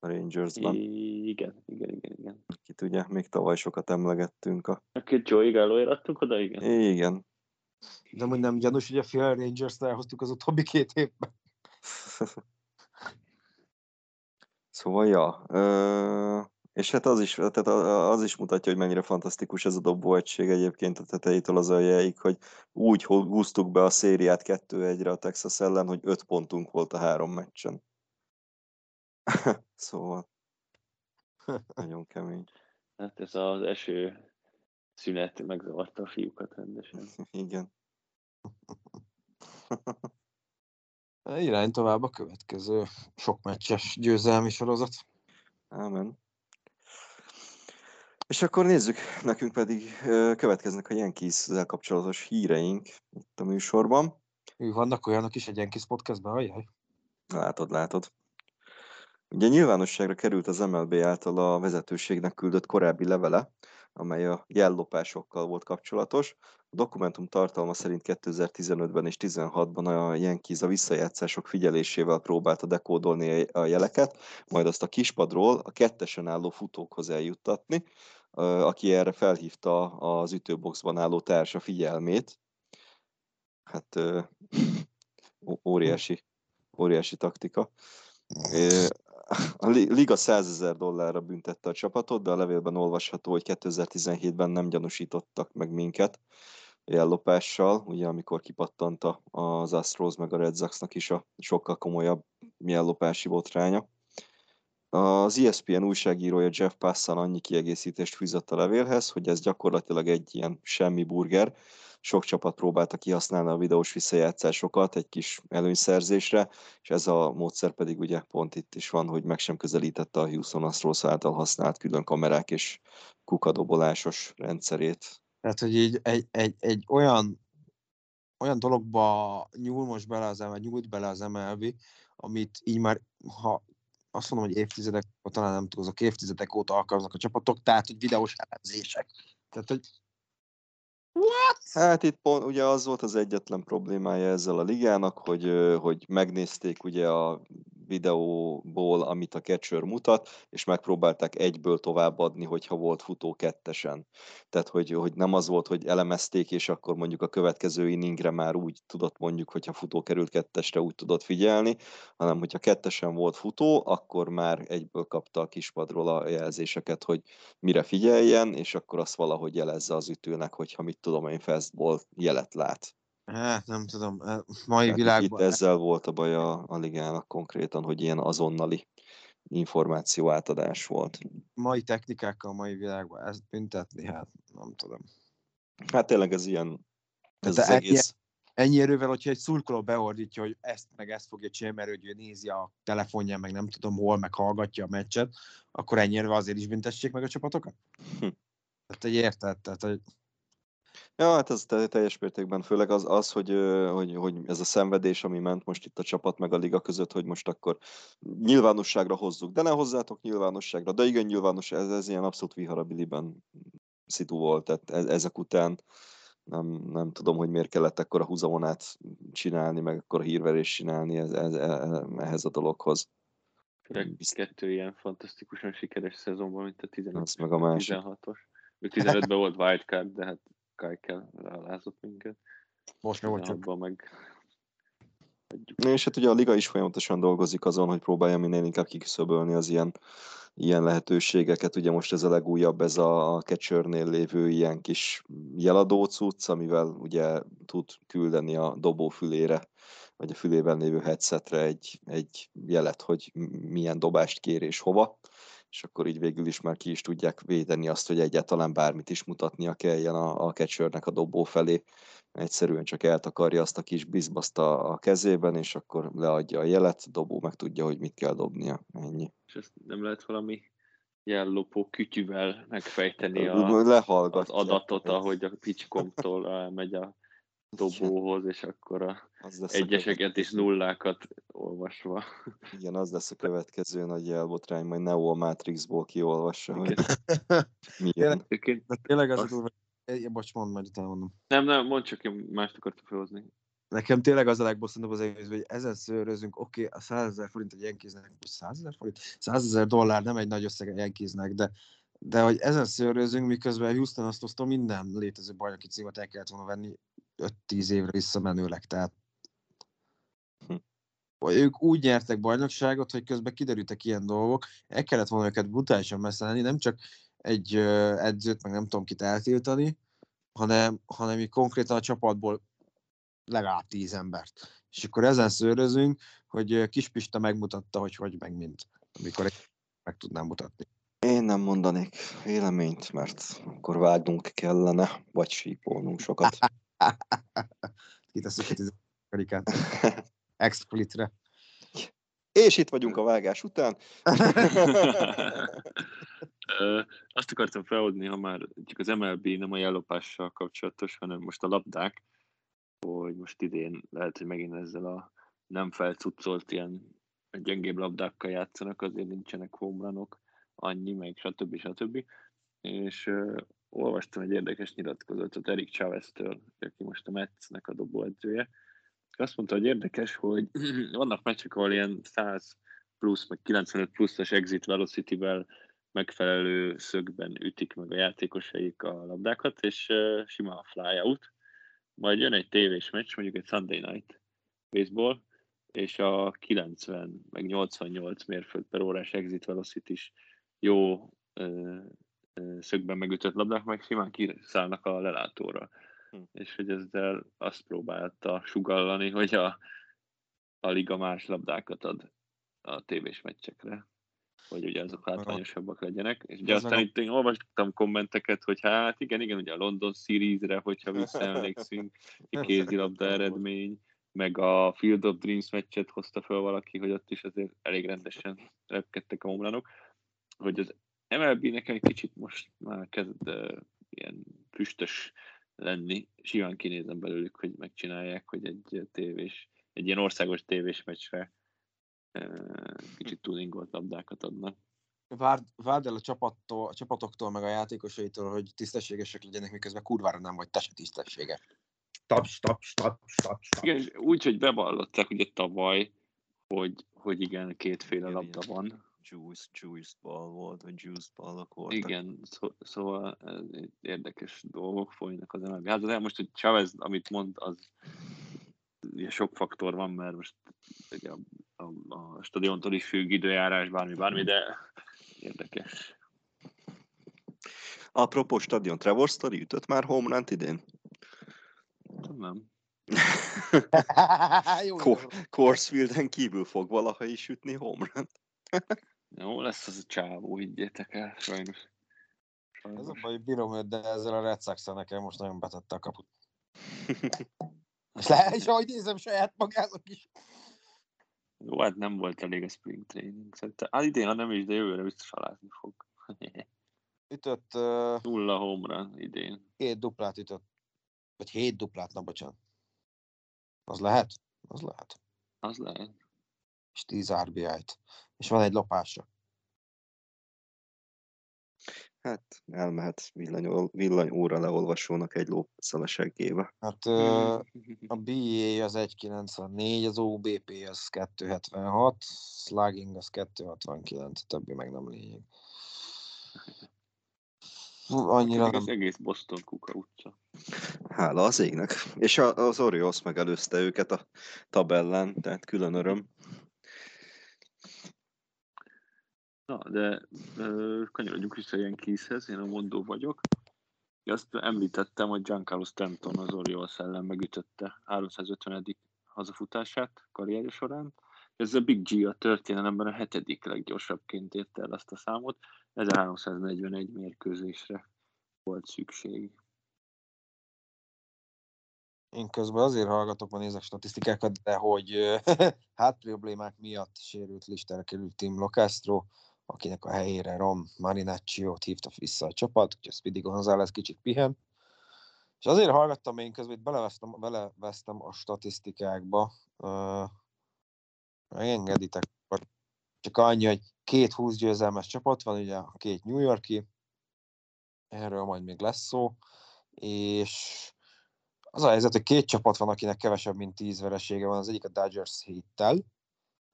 A Rangersban. Igen, igen, igen, igen. Akit ugye még tavaly sokat emlegettünk. A... Akit Joey Galloért adtunk oda, igen. Igen. De hogy nem gyanús, hogy a Phil Rangers-t elhoztuk az utóbbi két évben. Szóval, ja. Ö, és hát az is, tehát az is mutatja, hogy mennyire fantasztikus ez a dobó egység egyébként a tetejétől az aljáig, hogy úgy hú- húztuk be a szériát 2-1-re a Texas ellen, hogy 5 pontunk volt a három meccsen. szóval nagyon kemény. Hát ez az eső szünet megzavarta a fiúkat rendesen. Igen. Irány tovább a következő sok meccses győzelmi sorozat. Ámen. És akkor nézzük, nekünk pedig következnek a Yankees-zel kapcsolatos híreink itt a műsorban. Ő, vannak olyanok is egy Yankees podcastben, ajaj. Látod, látod. Ugye nyilvánosságra került az MLB által a vezetőségnek küldött korábbi levele, amely a jellopásokkal volt kapcsolatos. A dokumentum tartalma szerint 2015-ben és 2016-ban a Yankees a visszajátszások figyelésével próbálta dekódolni a jeleket, majd azt a kispadról a kettesen álló futókhoz eljuttatni, aki erre felhívta az ütőboxban álló társa figyelmét. Hát ö, óriási, óriási taktika. A li- liga 100 ezer dollárra büntette a csapatot, de a levélben olvasható, hogy 2017-ben nem gyanúsítottak meg minket jellopással, ugye amikor kipattant az Astros meg a Red Soxnak is a sokkal komolyabb jellopási botránya. Az ESPN újságírója Jeff Passan annyi kiegészítést fűzött a levélhez, hogy ez gyakorlatilag egy ilyen semmi burger, sok csapat próbálta kihasználni a videós visszajátszásokat egy kis előnyszerzésre, és ez a módszer pedig ugye pont itt is van, hogy meg sem közelítette a Houston Astros által használt külön kamerák és kukadobolásos rendszerét. Tehát, hogy így egy, egy, egy olyan, olyan dologba nyúl most bele az MLB, nyúlt bele az MLB, amit így már, ha azt mondom, hogy évtizedek, talán nem tudok, évtizedek óta alkalmaznak a csapatok, tehát, hogy videós elemzések. Tehát, hogy What? Hát itt pont, ugye az volt az egyetlen problémája ezzel a ligának, hogy, hogy megnézték ugye a videóból, amit a catcher mutat, és megpróbálták egyből továbbadni, hogyha volt futó kettesen. Tehát, hogy, hogy nem az volt, hogy elemezték, és akkor mondjuk a következő inningre már úgy tudott mondjuk, hogyha futó került kettesre, úgy tudott figyelni, hanem hogyha kettesen volt futó, akkor már egyből kapta a kispadról a jelzéseket, hogy mire figyeljen, és akkor azt valahogy jelezze az ütőnek, hogyha mit tudom én, fastball jelet lát. Hát nem tudom, mai Tehát világban... Itt ezzel volt a baj a, a ligának konkrétan, hogy ilyen azonnali információ átadás volt. Mai technikákkal, mai világban ezt büntetni, hát nem tudom. Hát tényleg ez ilyen, ez De az ennyi- egész. Ennyi erővel, hogyha egy szurkoló beordítja, hogy ezt meg ezt fogja csinálni, mert hogy ő nézi a telefonján, meg nem tudom hol, meg hallgatja a meccset, akkor ennyi erővel azért is büntessék meg a csapatokat? Hm. Tehát, hogy érted? Tehát, hogy Ja, hát ez te- teljes mértékben, főleg az, az hogy, hogy, hogy ez a szenvedés, ami ment most itt a csapat meg a liga között, hogy most akkor nyilvánosságra hozzuk, de ne hozzátok nyilvánosságra, de igen nyilvános, ez, ez ilyen abszolút viharabiliben szitu volt, tehát e- ezek után nem, nem tudom, hogy miért kellett ekkora húzavonát csinálni, meg akkor hírverést csinálni ez, ez, e- ehhez a dologhoz. Főleg kettő ilyen fantasztikusan sikeres szezonban, mint a 15 Az meg a másik. 16-os. Még 15-ben volt wildcard, de hát Kajkel lealázott minket. most volt csak 16-ban meg És hát ugye a liga is folyamatosan dolgozik azon, hogy próbálja minél inkább kiküszöbölni az ilyen, ilyen lehetőségeket. Ugye most ez a legújabb, ez a catchernél lévő ilyen kis jeladó cucc, amivel ugye tud küldeni a dobó fülére, vagy a fülében lévő headsetre egy, egy jelet, hogy milyen dobást kér és hova és akkor így végül is már ki is tudják védeni azt, hogy egyáltalán bármit is mutatnia kelljen a, a catchernek a dobó felé. Egyszerűen csak eltakarja azt a kis bizbaszt a, a kezében, és akkor leadja a jelet, a dobó meg tudja, hogy mit kell dobnia. Ennyi. és ezt nem lehet valami jellopó kütyüvel megfejteni a, az adatot, ahogy a pitchkomtól elmegy a dobóhoz, és akkor a Az egyeseket és nullákat olvasva. Igen, az lesz a következő nagy jelbotrány, majd Neo a Matrixból kiolvassa, hogy milyen. Egyébként De tényleg az a Azt- durva, bocs, mondd, majd utána mondom. nem, nem, mondd csak, én mást akartam felhozni. Nekem tényleg az a legbosszantóbb az egész, hogy ezen szőrözünk, oké, okay, a 100 ezer forint egy Yankeesnek, 100 ezer forint? 100 ezer dollár nem egy nagy összeg a Yankeesnek, de, de hogy ezen szőrözünk, miközben Houston Astros-tól minden létező bajnoki címet el kellett volna venni 5-10 évre visszamenőleg, tehát Hm. Ők úgy nyertek bajnokságot, hogy közben kiderültek ilyen dolgok, el kellett volna őket brutálisan messze lenni, nem csak egy edzőt, meg nem tudom kit eltiltani, hanem, hanem így konkrétan a csapatból legalább tíz embert. És akkor ezen szőrözünk, hogy Kispista megmutatta, hogy hogy meg mint, amikor meg tudnám mutatni. Én nem mondanék véleményt, mert akkor vágnunk kellene, vagy sípolnunk sokat. Kiteszük a 10 karikát. Explitre. És itt vagyunk a vágás után. Azt akartam felhozni, ha már csak az MLB nem a jellopással kapcsolatos, hanem most a labdák, hogy most idén lehet, hogy megint ezzel a nem felcuccolt ilyen gyengébb labdákkal játszanak, azért nincsenek homerunok, annyi, meg stb. stb. És uh, olvastam egy érdekes nyilatkozatot Erik Chavez-től, aki most a Metsnek a dobóedzője. Azt mondta, hogy érdekes, hogy vannak meccsek, ahol ilyen 100 plusz, vagy 95 pluszos exit velocity-vel megfelelő szögben ütik meg a játékosaik a labdákat, és uh, sima a fly out. Majd jön egy tévés meccs, mondjuk egy Sunday Night baseball, és a 90 meg 88 mérföld per órás exit velocity is jó ö, szögben megütött labdák meg simán kiszállnak a lelátóra. Hm. És hogy ezzel azt próbálta sugallani, hogy a, a liga más labdákat ad a tévés meccsekre. hogy ugye azok hátrányosabbak legyenek. És ugye aztán itt én olvastam kommenteket, hogy hát igen, igen, ugye a London Series-re, hogyha visszaemlékszünk, egy kézilabda eredmény, meg a Field of Dreams meccset hozta fel valaki, hogy ott is azért elég rendesen repkedtek a homlánok, hogy az MLB nekem egy kicsit most már kezd uh, ilyen füstös lenni, simán kinézem belőlük, hogy megcsinálják, hogy egy tévés, egy ilyen országos tévés meccsre uh, kicsit tuningolt labdákat adnak. Várd, várd el a, csapattól, a csapatoktól, meg a játékosaitól, hogy tisztességesek legyenek, miközben kurvára nem vagy te se tisztességes. Taps, taps, taps, taps, taps. Igen, úgy, hogy bevallották ugye tavaly, hogy, hogy igen, kétféle Igen, labda van. Juice, juice ball volt, vagy juice ballok voltak. Igen, szó, szóval egy érdekes dolgok folynak az MLB. Hát az most, hogy Chavez, amit mond, az ugye sok faktor van, mert most ugye a, a, a stadiontól is függ időjárás, bármi, bármi, de érdekes. Apropó stadion, Trevor Story ütött már home run idén? Nem. Corsfielden kívül fog valaha is ütni home run Jó lesz az a csávó, higgyétek el, sajnos. Ez a sajnos. baj, bírom őt, de ezzel a Red sox nekem most nagyon betette a kaput. És lehet, és ahogy nézem saját magának is. Jó, hát nem volt elég a spring training. Szerintem, hát idén, ha nem is, de jövőre biztos alázni fog. Ütött uh, Nulla home run idén. két duplát ütött. Vagy hét duplát, na bocsánat. Az lehet? Az lehet. Az lehet. És 10 RBI-t. És van egy lopása. Hát elmehet villany, villanyóra leolvasónak egy lópszal a seggébe. Hát a BA az 1.94, az OBP az 2.76, slugging az 2.69, a többi meg nem lényeg. Fú, Annyira Pedig nem. az egész Boston kuka utca. Hála az égnek. És az Orioles megelőzte őket a tabellán, tehát külön öröm. Na, de ö, kanyarodjunk vissza ilyen kízhez, én a mondó vagyok. Azt említettem, hogy Giancarlo Stanton az Orioles ellen megütötte 350. hazafutását karrierje során. Ez a Big G a történelemben a hetedik leggyorsabbként érte el azt a számot. 1341 mérkőzésre volt szükség. Én közben azért hallgatok, ma nézek statisztikákat, de hogy hát problémák miatt sérült listára került Tim Locastro, akinek a helyére Rom Marinaccio-t hívta vissza a csapat, úgyhogy Speedy González kicsit pihen. És azért hallgattam én közben, belevesztem, belevesztem a statisztikákba. Ö, megengeditek, akkor csak annyi, hogy két 20 győzelmes csapat van, ugye a két New Yorki, erről majd még lesz szó, és az a helyzet, hogy két csapat van, akinek kevesebb, mint 10 veresége van. Az egyik a Dodgers 7-tel,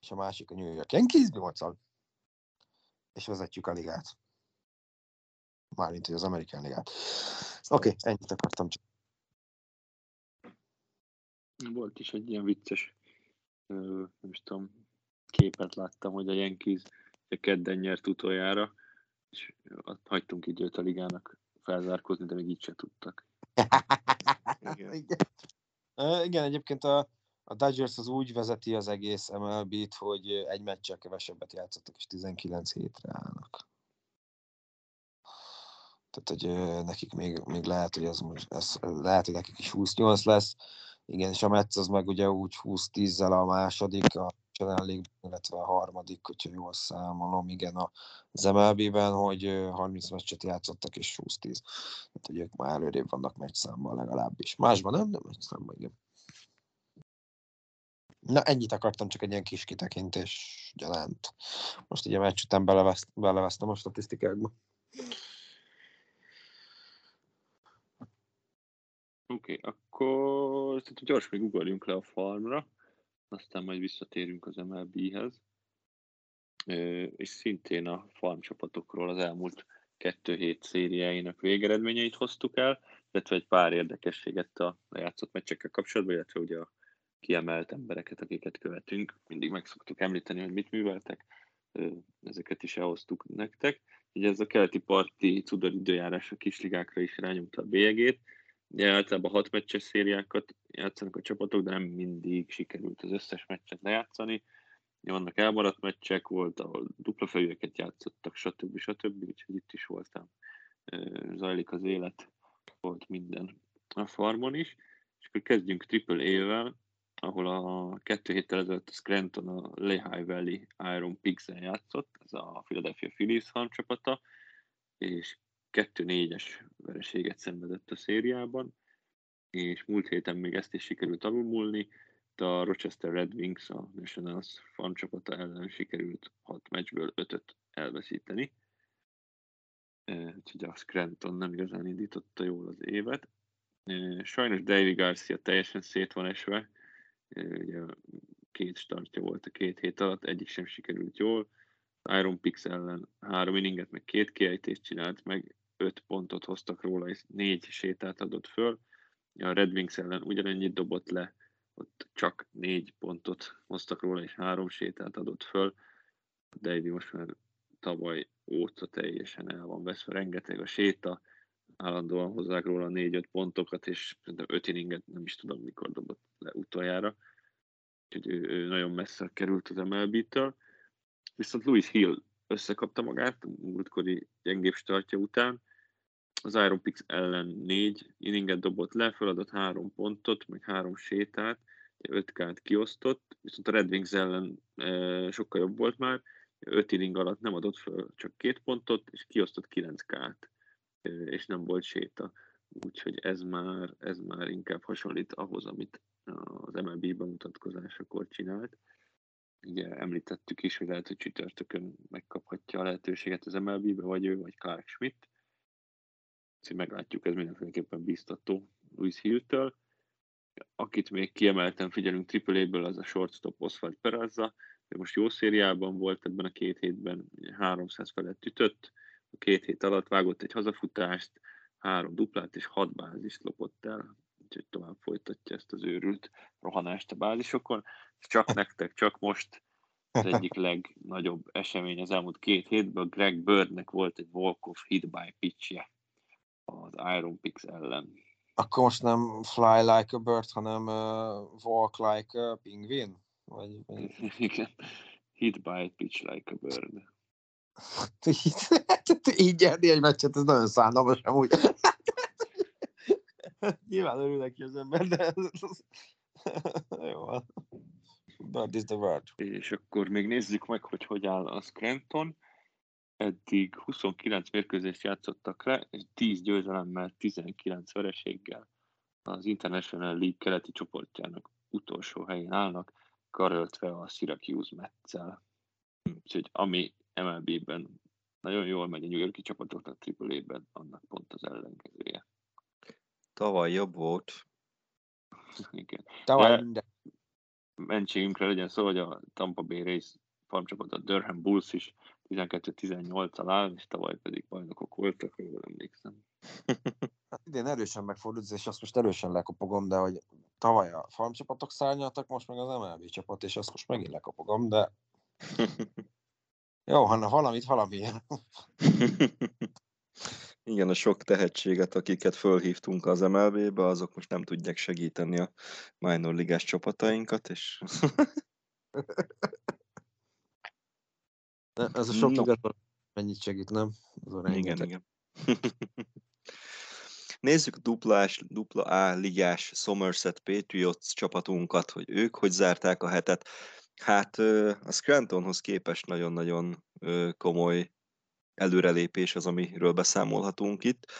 és a másik a New York Yankees 8 És vezetjük a ligát. Mármint, hogy az Amerikán ligát. Oké, okay, ennyit akartam csak. Volt is egy ilyen vicces, nem is tudom, képet láttam, hogy a Yankees kedden nyert utoljára, és hagytunk időt a ligának felzárkózni, de még így se tudtak. Igen. igen, egyébként a, a Dodgers az úgy vezeti az egész MLB-t, hogy egy meccsel kevesebbet játszottak, és 19 hétre állnak. Tehát, hogy nekik még, még lehet, hogy ez, most- ez, lehet, hogy nekik is 28 lesz. Igen, és a Metsz az meg ugye úgy 20-10-zel a második, a League, illetve a harmadik, hogyha jól számolom, igen, az MLB-ben, hogy ö, 30 meccset játszottak, és 20-10. Tehát, hogy ők már előrébb vannak meccsszámmal legalábbis. Másban nem, de meccsszámban, igen. Na, ennyit akartam, csak egy ilyen kis kitekintés gyanánt. Most ugye a meccs után beleveszt, a statisztikákba. Oké, okay, akkor tehát gyors még ugorjunk le a farmra, aztán majd visszatérünk az MLB-hez. És szintén a farm csapatokról az elmúlt kettő hét szériáinak végeredményeit hoztuk el, illetve egy pár érdekességet a lejátszott meccsekkel kapcsolatban, illetve ugye a kiemelt embereket, akiket követünk. Mindig meg szoktuk említeni, hogy mit műveltek, ezeket is elhoztuk nektek. Ugye ez a keleti parti cudar időjárás a kisligákra is rányomta a bélyegét. Ugye általában hat meccses szériákat játszanak a csapatok, de nem mindig sikerült az összes meccset lejátszani. vannak elmaradt meccsek, volt, ahol dupla fejűeket játszottak, stb. stb. Úgyhogy itt is voltam. Zajlik az élet, volt minden a farmon is. És akkor kezdjünk Triple A-vel, ahol a kettő héttel ezelőtt a Scranton a Lehigh Valley Iron Pigs-en játszott, ez a Philadelphia Phillies csapata, és 2-4-es vereséget szenvedett a szériában, és múlt héten még ezt is sikerült alulmúlni, a Rochester Red Wings, a Nationals csapata ellen sikerült 6 meccsből 5-öt elveszíteni. Úgyhogy a Scranton nem igazán indította jól az évet. Sajnos David Garcia teljesen szét van esve, ugye két startja volt a két hét alatt, egyik sem sikerült jól. Iron Pix ellen három inninget, meg két kiejtést csinált, meg öt pontot hoztak róla, és négy sétát adott föl. A Red Wings ellen ugyanennyit dobott le, ott csak négy pontot hoztak róla, és három sétát adott föl. A Davy most már tavaly óta teljesen el van veszve, rengeteg a séta, állandóan hozzák róla négy-öt pontokat, és szerintem öt inninget nem is tudom, mikor dobott le utoljára. Úgyhogy ő, ő nagyon messze került az MLB-től. Viszont Louis Hill összekapta magát a múltkori gyengébb startja után. Az Iron Pix ellen négy inninget dobott le, feladott három pontot, meg három sétát, öt kát kiosztott, viszont a Red Wings ellen e, sokkal jobb volt már, öt inning alatt nem adott fel csak két pontot, és kiosztott kilenc kát és nem volt séta. Úgyhogy ez már, ez már inkább hasonlít ahhoz, amit az MLB bemutatkozásakor csinált. Ugye említettük is, hogy lehet, hogy csütörtökön megkaphatja a lehetőséget az MLB-be, vagy ő, vagy Clark Schmidt. Úgyhogy meglátjuk, ez mindenféleképpen biztató Louis Hill-től. Akit még kiemelten figyelünk AAA-ből, az a shortstop Oswald Perazza. Most jó szériában volt ebben a két hétben, 300 felett ütött, a két hét alatt vágott egy hazafutást, három duplát és hat bázist lopott el, úgyhogy tovább folytatja ezt az őrült rohanást a bázisokon. Csak nektek, csak most az egyik legnagyobb esemény az elmúlt két hétben, Greg Birdnek volt egy walk-off hit by pitchje az Iron Pix ellen. Akkor most nem fly like a bird, hanem uh, walk like a penguin? Vagy... Igen, hit by pitch like a bird. így nyerni egy meccset, ez nagyon szánalmas amúgy. Nyilván örül neki az ember, de ez, ez, jó. Bird is the word. És akkor még nézzük meg, hogy hogy áll a Scranton. Eddig 29 mérkőzést játszottak le, és 10 győzelemmel, 19 vereséggel az International League keleti csoportjának utolsó helyén állnak, karöltve a Syracuse Metszel. Úgyhogy ami MLB-ben nagyon jól megy a New Yorki csapatoknak AAA-ben, annak pont az ellenkezője. Tavaly jobb volt. Igen. Tavaly minden. Mentségünkre legyen szó, hogy a Tampa Bay Race farmcsapat, a Durham Bulls is 12-18-al áll, és tavaly pedig bajnokok voltak, jól emlékszem. Hát idén erősen megfordult, és azt most erősen lekopogom, de hogy tavaly a farmcsapatok szárnyaltak, most meg az MLB csapat, és azt most megint lekopogom, de Jó, Hanna, valamit valamilyen. Igen, a sok tehetséget, akiket fölhívtunk az MLB-be, azok most nem tudják segíteni a minor ligás csapatainkat, és... De ez a sok no. mennyit segít, nem? Az igen, igen. Nézzük duplás, dupla A ligás Somerset Patriots csapatunkat, hogy ők hogy zárták a hetet. Hát a Scrantonhoz képest nagyon-nagyon komoly előrelépés az, amiről beszámolhatunk itt.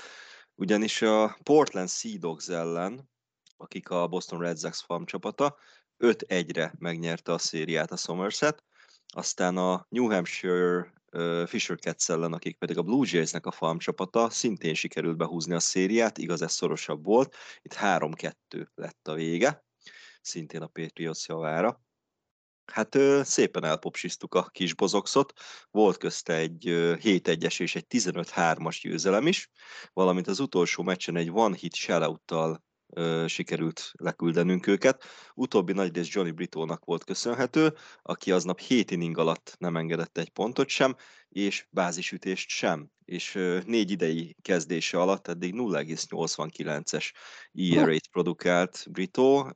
Ugyanis a Portland Sea Dogs ellen, akik a Boston Red Sox farm csapata, 5-1-re megnyerte a szériát a Somerset, aztán a New Hampshire Fisher Cats ellen, akik pedig a Blue Jays-nek a farm csapata, szintén sikerült behúzni a szériát, igaz ez szorosabb volt, itt 3-2 lett a vége, szintén a Patriots javára. Hát szépen elpopsisztuk a kis bozoxot, volt közte egy 7-1-es és egy 15-3-as győzelem is, valamint az utolsó meccsen egy one-hit shellout sikerült leküldenünk őket. Utóbbi nagy rész Johnny Britónak volt köszönhető, aki aznap 7 inning alatt nem engedett egy pontot sem, és bázisütést sem. És négy idei kezdése alatt eddig 0,89-es ERA-t produkált Brito.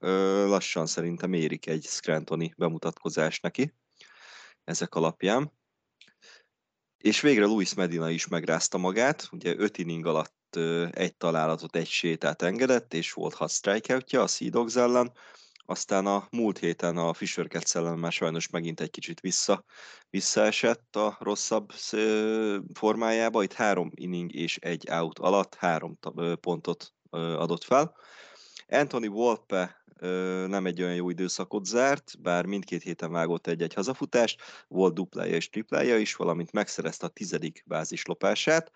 Lassan szerintem érik egy Scrantoni bemutatkozás neki. ezek alapján. És végre Luis Medina is megrázta magát, ugye 5 inning alatt egy találatot, egy sétát engedett, és volt 6 strikeoutja a Sea Dogs ellen. Aztán a múlt héten a Fisher Cats ellen már sajnos megint egy kicsit vissza, visszaesett a rosszabb formájába. Itt három inning és egy out alatt három pontot adott fel. Anthony Volpe nem egy olyan jó időszakot zárt, bár mindkét héten vágott egy-egy hazafutást, volt duplája és triplája is, valamint megszerezte a tizedik bázislopását.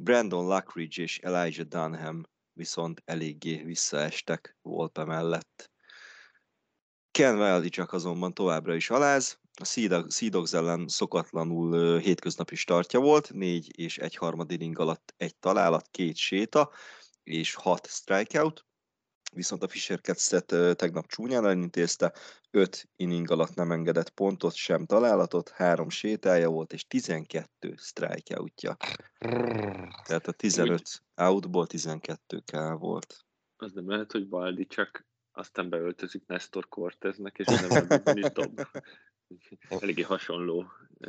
Brandon Luckridge és Elijah Dunham viszont eléggé visszaestek Volpe mellett. Ken csak azonban továbbra is aláz, a Sea Dogs ellen szokatlanul hétköznapi startja volt, négy és egy harmad inning alatt egy találat, két séta és hat strikeout, viszont a Fisher Cats-et tegnap csúnyán elintézte, 5 inning alatt nem engedett pontot, sem találatot, három sétája volt, és 12 strikeoutja. Tehát a 15 outból 12 K volt. Az nem lehet, hogy Baldi csak aztán beöltözik Nestor Corteznek, és nem is dob. Eléggé hasonló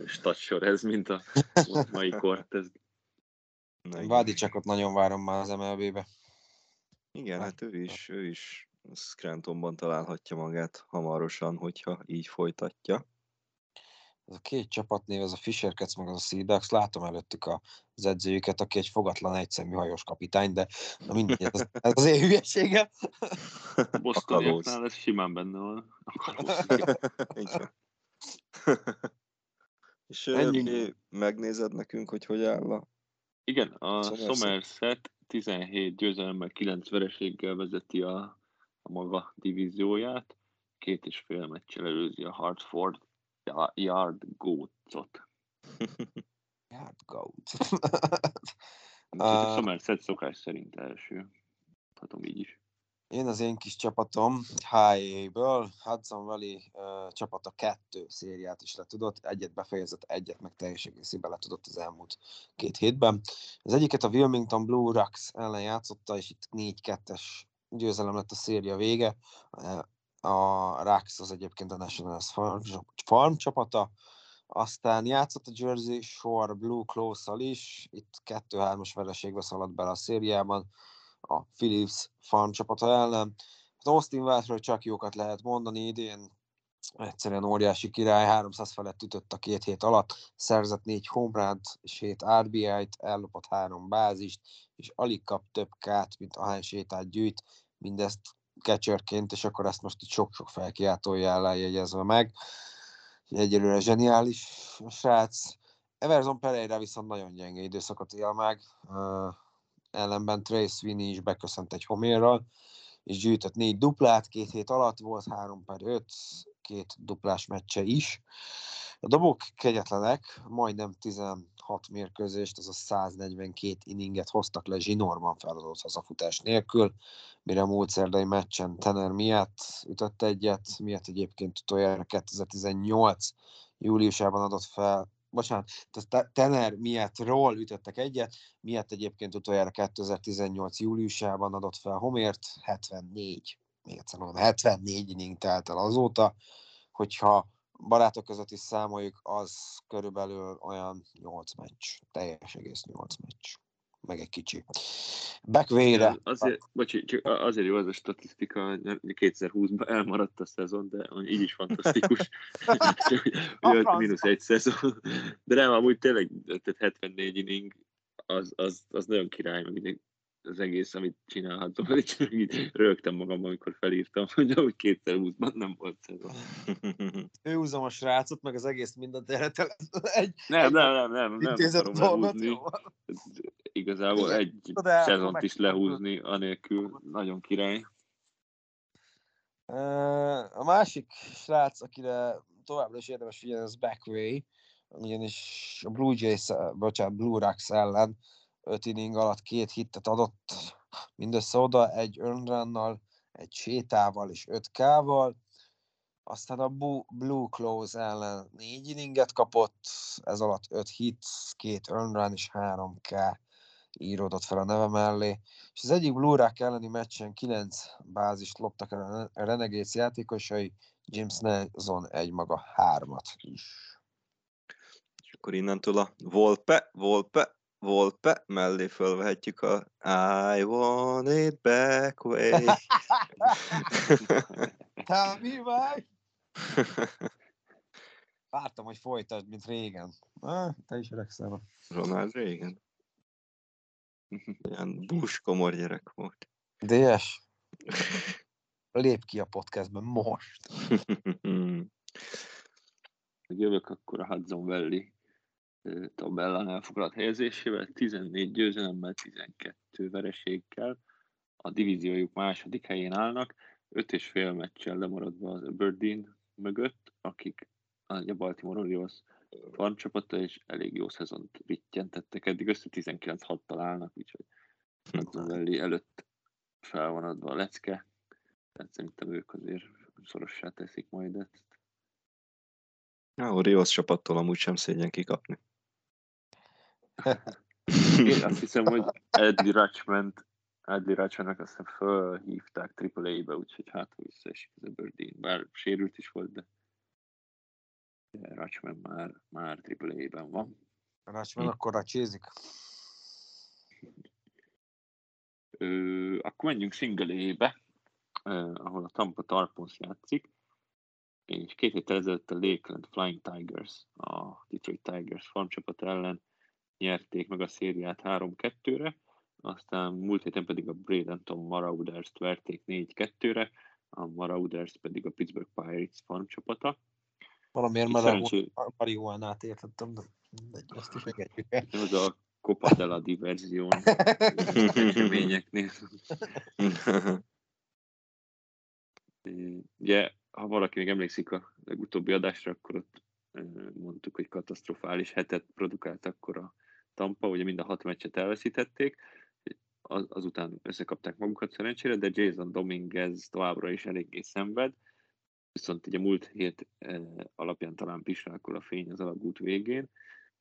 statsor ez, mint a mai Cortez. Baldi csak ott nagyon várom már az MLB-be. Igen, hát ő is, ő is Scrantonban találhatja magát hamarosan, hogyha így folytatja. Ez a két csapatnév, ez a Fisher Cats meg az a Sea Ducks, látom előttük az edzőjüket, aki egy fogatlan egyszemű hajós kapitány, de na mindegy, ez, ez az én hülyeségem. Bostoniaknál ez simán benne van. És Ennyi. megnézed nekünk, hogy hogy áll a Igen, a Somerset 17 győzelemmel, 9 vereséggel vezeti a, a maga divízióját, két és fél meccsel előzi a Hartford Yard Goats-ot. Yard Goats. a Somerset szokás szerint első. Hatom így is. Én az én kis csapatom HA-ből, Hudson Valley uh, csapata kettő szériát is letudott, egyet befejezett, egyet meg teljes egészében letudott az elmúlt két hétben. Az egyiket a Wilmington Blue Rocks ellen játszotta, és itt 4-2-es győzelem lett a széria vége. A Rocks az egyébként a Nationals Farm, farm csapata, aztán játszott a Jersey Shore Blue Close-szal is, itt 2-3-as vereségbe szaladt bele a szériában, a Philips farm csapata ellen. Az Austin Wildről csak jókat lehet mondani idén, egyszerűen óriási király, 300 felett ütött a két hét alatt, szerzett négy homránt és 7 RBI-t, ellopott három bázist, és alig kap több kát, mint ahány sétát gyűjt, mindezt catcherként, és akkor ezt most itt sok-sok felkiáltója ellen jegyezve meg. Egyelőre zseniális a srác. Everson Pereira viszont nagyon gyenge időszakot él meg ellenben Trace Winnie is beköszönt egy homérral, és gyűjtött négy duplát, két hét alatt volt három per öt, két duplás meccse is. A dobok kegyetlenek, majdnem 16 mérkőzést, az a 142 inninget hoztak le zsinórban feladott hazafutás nélkül, mire a múlt szerdai meccsen Tener miatt ütött egyet, miatt egyébként utoljára 2018 júliusában adott fel bocsánat, tehát Tener miattról ütöttek egyet, miatt egyébként utoljára 2018 júliusában adott fel Homért, 74, még egyszer mondom, 74 inning telt el azóta, hogyha barátok között is számoljuk, az körülbelül olyan 8 meccs, teljes egész 8 meccs meg egy kicsi. Backvére. Azért, bocsi, csak azért jó az a statisztika, 2020-ban elmaradt a szezon, de így is fantasztikus. Jött mínusz egy szezon. De nem, amúgy tényleg tehát 74 inning, az, az, az nagyon király, meg az egész, amit csinálhatom, így rögtem magam, amikor felírtam, hogy ahogy kétszer húszban nem volt szezon. Ő húzom a srácot, meg az egész mindent elhetel. Egy, nem, egy nem, nem, nem, nem akarom lehúzni. Igazából egy De szezont is lehúzni, anélkül nagyon király. A másik srác, akire továbbra is érdemes figyelni, az Backway, ugyanis a Blue Jays, bocsánat, Blue Rocks ellen öt inning alatt két hittet adott mindössze oda, egy önrannal, egy sétával és öt kával. Aztán a Blue Close ellen négy inninget kapott, ez alatt öt hit, két önrun és három K íródott fel a neve mellé. És az egyik Blue Rock elleni meccsen kilenc bázist loptak el a Renegades játékosai, James Nelson egy maga hármat is. akkor innentől a Volpe, Volpe, Volpe mellé fölvehetjük a I want it back way. Te mi vagy? Vártam, hogy folytasd, mint régen. Ah, te is öregszel. Ronald Reagan. Ilyen búskomor gyerek volt. DS, lép ki a podcastben most. Jövök akkor a Hudson Valley tabellán elfoglalt helyezésével, 14 győzelemmel, 12 vereséggel. A divíziójuk második helyén állnak, 5 és fél meccsel lemaradva az Aberdeen mögött, akik a Baltimore Orioles farmcsapata, és elég jó szezont rittyentettek. Eddig össze 19-6-tal állnak, úgyhogy Hudson Valley előtt fel van adva a lecke. Tehát szerintem ők azért szorossá teszik majd ezt. A Orioles csapattól amúgy sem szégyen kikapni. Én azt hiszem, hogy Eddie Rutschman, Eddie Rutschmannak azt hiszem fölhívták AAA-be, úgyhogy hát visszaesik az Aberdeen. Bár sérült is volt, de Rutschman már, már AAA-ben van. Rácsman akkor racsézik. Ö, akkor menjünk single ahol a Tampa Tarpons játszik, és két héttel ezelőtt a Lakeland Flying Tigers, a Detroit Tigers farmcsapat ellen nyerték meg a szériát 3-2-re, aztán múlt héten pedig a Bradenton Marauders-t verték 4-2-re, a Marauders pedig a Pittsburgh Pirates farmcsapata. Valamiért Így már szerencsé- a marihuánát értettem, de azt is engedjük el. Ez a Copa de la Diversion eseményeknél. Ugye, ha valaki még emlékszik a legutóbbi adásra, akkor ott ö, mondtuk, hogy katasztrofális hetet produkált akkor a Tampa, ugye mind a hat meccset elveszítették, az, azután összekapták magukat szerencsére, de Jason Dominguez továbbra is eléggé szenved, viszont ugye múlt hét eh, alapján talán pisrákol a fény az alagút végén.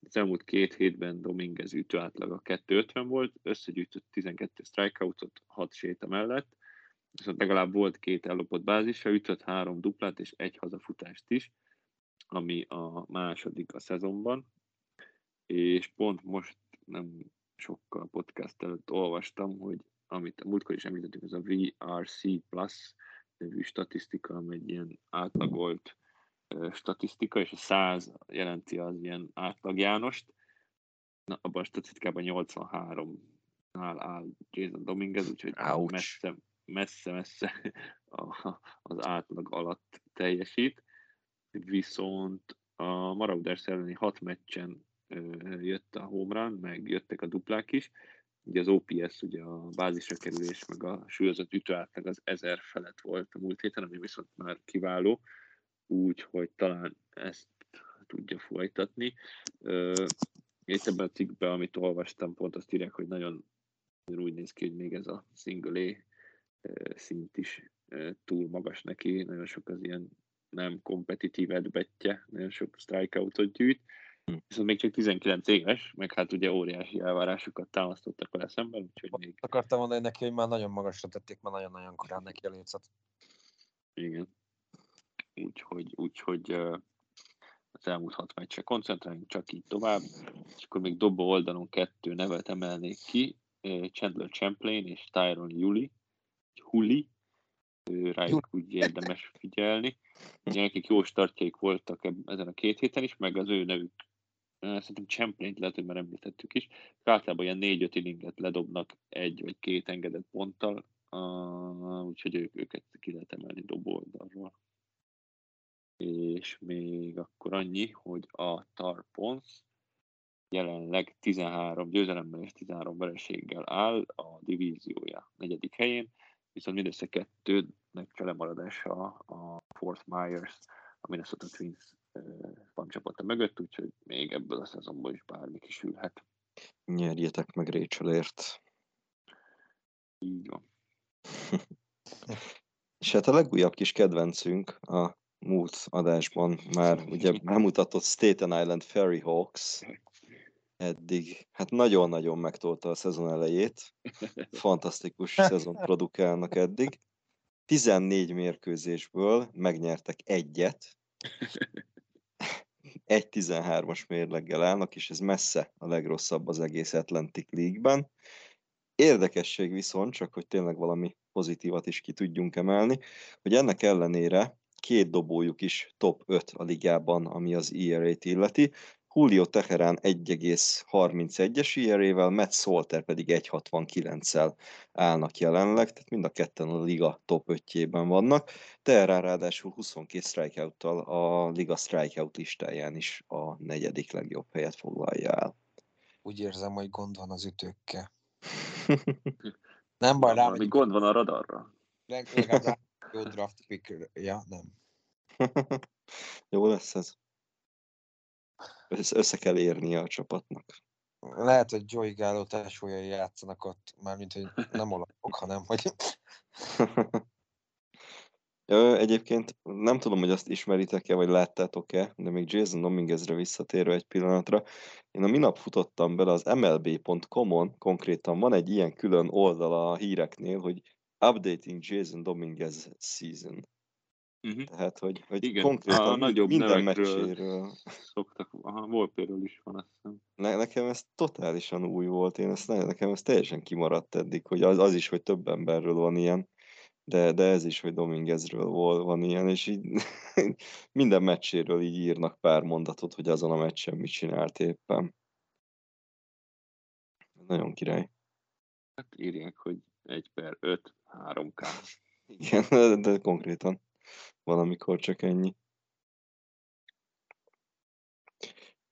Az elmúlt két hétben Dominguez ütő átlaga 250 volt, összegyűjtött 12 strikeoutot 6 séta mellett, viszont legalább volt két ellopott bázisa, ütött három duplát és egy hazafutást is, ami a második a szezonban, és pont most nem sokkal podcast előtt olvastam, hogy amit a múltkor is említettük, ez a VRC Plus nevű statisztika, ami egy ilyen átlagolt statisztika, és a 100 jelenti az ilyen átlag Jánost. Na, abban a statisztikában 83-nál áll Jason Dominguez, úgyhogy Ouch. messze, messze-messze a, az átlag alatt teljesít. Viszont a Marauders elleni hat meccsen jött a home run, meg jöttek a duplák is. Ugye az OPS, ugye a bázisra kerülés, meg a súlyozott ütőátlag az 1000 felett volt a múlt héten, ami viszont már kiváló, úgyhogy talán ezt tudja folytatni. Itt ebben a cikkben, amit olvastam, pont azt írják, hogy nagyon, úgy néz ki, hogy még ez a single A szint is túl magas neki, nagyon sok az ilyen nem kompetitív edbetje, nagyon sok strikeoutot gyűjt, viszont még csak 19 éves, meg hát ugye óriási elvárásokat támasztottak vele szemben, úgyhogy még Akartam mondani neki, hogy már nagyon magasra tették, már nagyon-nagyon korán neki a lécet. igen. Úgyhogy, úgyhogy az elmúlt hat meccsre koncentráljunk csak így tovább, és akkor még dobó oldalon kettő nevet emelnék ki, Chandler Champlain és Tyron Juli, Huli, Ő rájuk úgy érdemes figyelni. Ugye nekik jó startjaik voltak ezen a két héten is, meg az ő nevük szerintem champlain lehet, hogy már említettük is. Általában ilyen négy-öt inninget ledobnak egy vagy két engedett ponttal, uh, úgyhogy ők, őket ki lehet emelni dobó oldalról. És még akkor annyi, hogy a Tarpons jelenleg 13 győzelemmel és 13 vereséggel áll a divíziója negyedik helyén, viszont mindössze kettőnek felemaradása a Fort Myers, a Minnesota Twins fancsapata mögött, úgyhogy még ebből a szezonból is bármi kisülhet. Nyerjetek meg Rachelért. Így van. És hát a legújabb kis kedvencünk a múlt adásban már ugye bemutatott Staten Island Ferry Hawks eddig, hát nagyon-nagyon megtolta a szezon elejét. Fantasztikus szezon produkálnak eddig. 14 mérkőzésből megnyertek egyet, 1-13-as mérleggel állnak, és ez messze a legrosszabb az egész Atlantic League-ben. Érdekesség viszont, csak hogy tényleg valami pozitívat is ki tudjunk emelni, hogy ennek ellenére két dobójuk is top 5 a ligában, ami az ERA-t illeti. Julio Teherán 1,31-es ERA-vel, Matt Salter pedig 1,69-szel állnak jelenleg, tehát mind a ketten a liga top 5-jében vannak. Teherán ráadásul 22 strikeout a liga strikeout listáján is a negyedik legjobb helyet foglalja el. Úgy érzem, hogy gond van az ütőkkel. Nem baj, rá, Valami gond van a radarra. legalább jó draft pick, ja, nem. Jó lesz ez. Össze, össze kell érnie a csapatnak. Lehet, hogy Joey Gallo társúlyai játszanak ott, mármint, hogy nem olaszok, hanem, hogy Egyébként nem tudom, hogy azt ismeritek-e, vagy láttátok-e, de még Jason Dominguezre visszatérve egy pillanatra, én a minap futottam bele az mlb.com-on, konkrétan van egy ilyen külön oldal a híreknél, hogy Updating Jason Dominguez Season. Uh-huh. Tehát, hogy, hogy Igen, konkrétan a nagyobb minden meccséről. Szoktak, aha, Volpéről is van, azt hiszem. Ne, nekem ez totálisan új volt, én ezt, ne- nekem ez teljesen kimaradt eddig, hogy az, az is, hogy több emberről van ilyen, de, de ez is, hogy Dominguezről vol- van ilyen, és így minden meccséről így írnak pár mondatot, hogy azon a meccsen mit csinált éppen. Nagyon király. Hát írják, hogy 1 per 5, 3K. Igen, de, de konkrétan valamikor csak ennyi.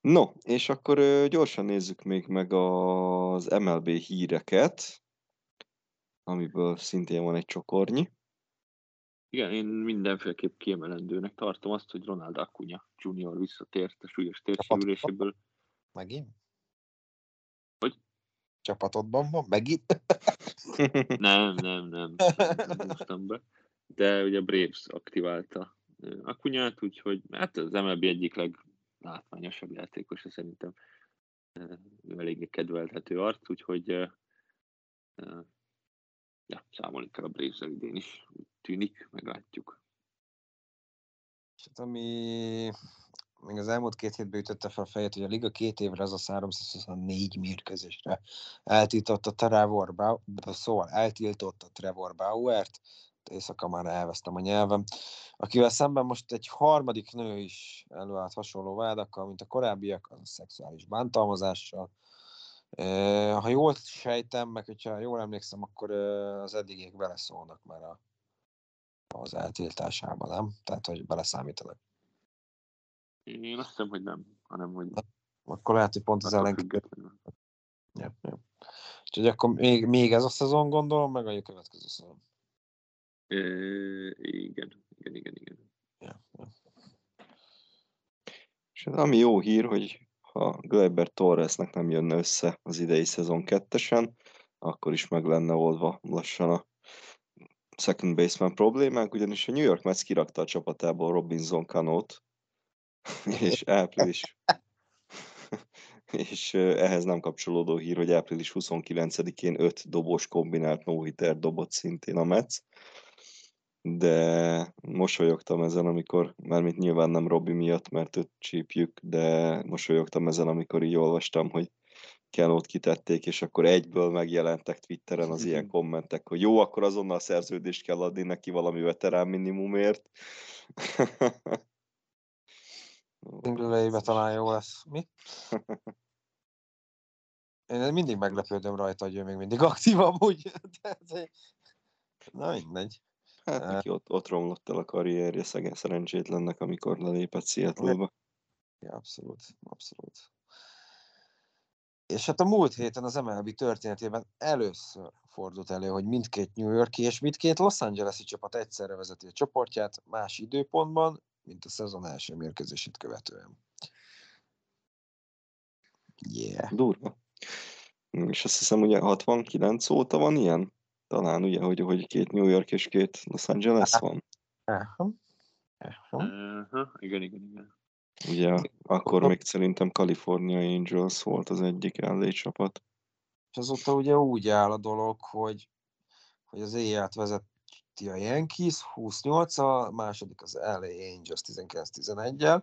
No, és akkor ö, gyorsan nézzük még meg az MLB híreket, amiből szintén van egy csokornyi. Igen, én mindenféleképp kiemelendőnek tartom azt, hogy Ronald Acuna Junior visszatért a súlyos térsérüléséből. megint? Hogy? Csapatodban van? Megint? Nem, nem, nem, nem húztam be. De ugye Braves aktiválta ö, Acunát, úgyhogy hát az MLB egyik leglátványosabb játékosa szerintem. Ő eléggé kedvelhető arc, úgyhogy ja, számolni kell a braves idén is, úgy tűnik, meglátjuk. És hát ami még az elmúlt két hétben ütötte fel a fejét, hogy a liga két évre az a 324 mérkőzésre eltiltotta Trevor Bauer, szóval eltiltotta Trevor Bauert, éjszaka már elvesztem a nyelvem, akivel szemben most egy harmadik nő is előállt hasonló vádakkal, mint a korábbiak, az a szexuális bántalmazással. Ha jól sejtem, meg hogyha jól emlékszem, akkor az eddigiek beleszólnak már a, az eltiltásába, nem? Tehát, hogy beleszámítanak. Én azt hiszem, hogy nem, hanem hogy Akkor lehet, hogy pont az attól ellen... függetlenül. Ja, ja. Úgyhogy akkor még, még ez a szezon gondolom, meg a következő szezon. Igen, igen, igen, igen. Ja, ja. És hát ami jó hír, hogy ha Gleyber Torresnek nem jönne össze az idei szezon kettesen, akkor is meg lenne oldva lassan a second baseman problémák, ugyanis a New York Mets kirakta a csapatából Robinson Canót, és április és ehhez nem kapcsolódó hír, hogy április 29-én 5 dobos kombinált no dobott szintén a Mets, de mosolyogtam ezen, amikor, mármint nyilván nem Robi miatt, mert őt csípjük, de mosolyogtam ezen, amikor így olvastam, hogy Kenót kitették, és akkor egyből megjelentek Twitteren az ilyen kommentek, hogy jó, akkor azonnal szerződést kell adni neki valami veterán minimumért. Single talán jó lesz. Mi? Én mindig meglepődöm rajta, hogy ő még mindig aktív amúgy. De egy... Na mindegy. Hát neki ott, ott romlott el a karrierje szegen szerencsétlennek, amikor lelépett Seattle-ba. Ja, abszolút, abszolút. És hát a múlt héten az MLB történetében először fordult elő, hogy mindkét New Yorki és mindkét Los Angeles-i csapat egyszerre vezeti a csoportját más időpontban, mint a szezon első mérkőzését követően. Yeah. Durva. És azt hiszem, ugye 69 óta van ilyen? Talán ugye, hogy, hogy két New York és két Los Angeles van. Aha. Aha. Uh, igen, igen, igen. Ugye akkor még szerintem California Angels volt az egyik LA csapat. És azóta ugye úgy áll a dolog, hogy, hogy az éjjelt vezeti a Yankees 28 a második az LA Angels 19-11-el,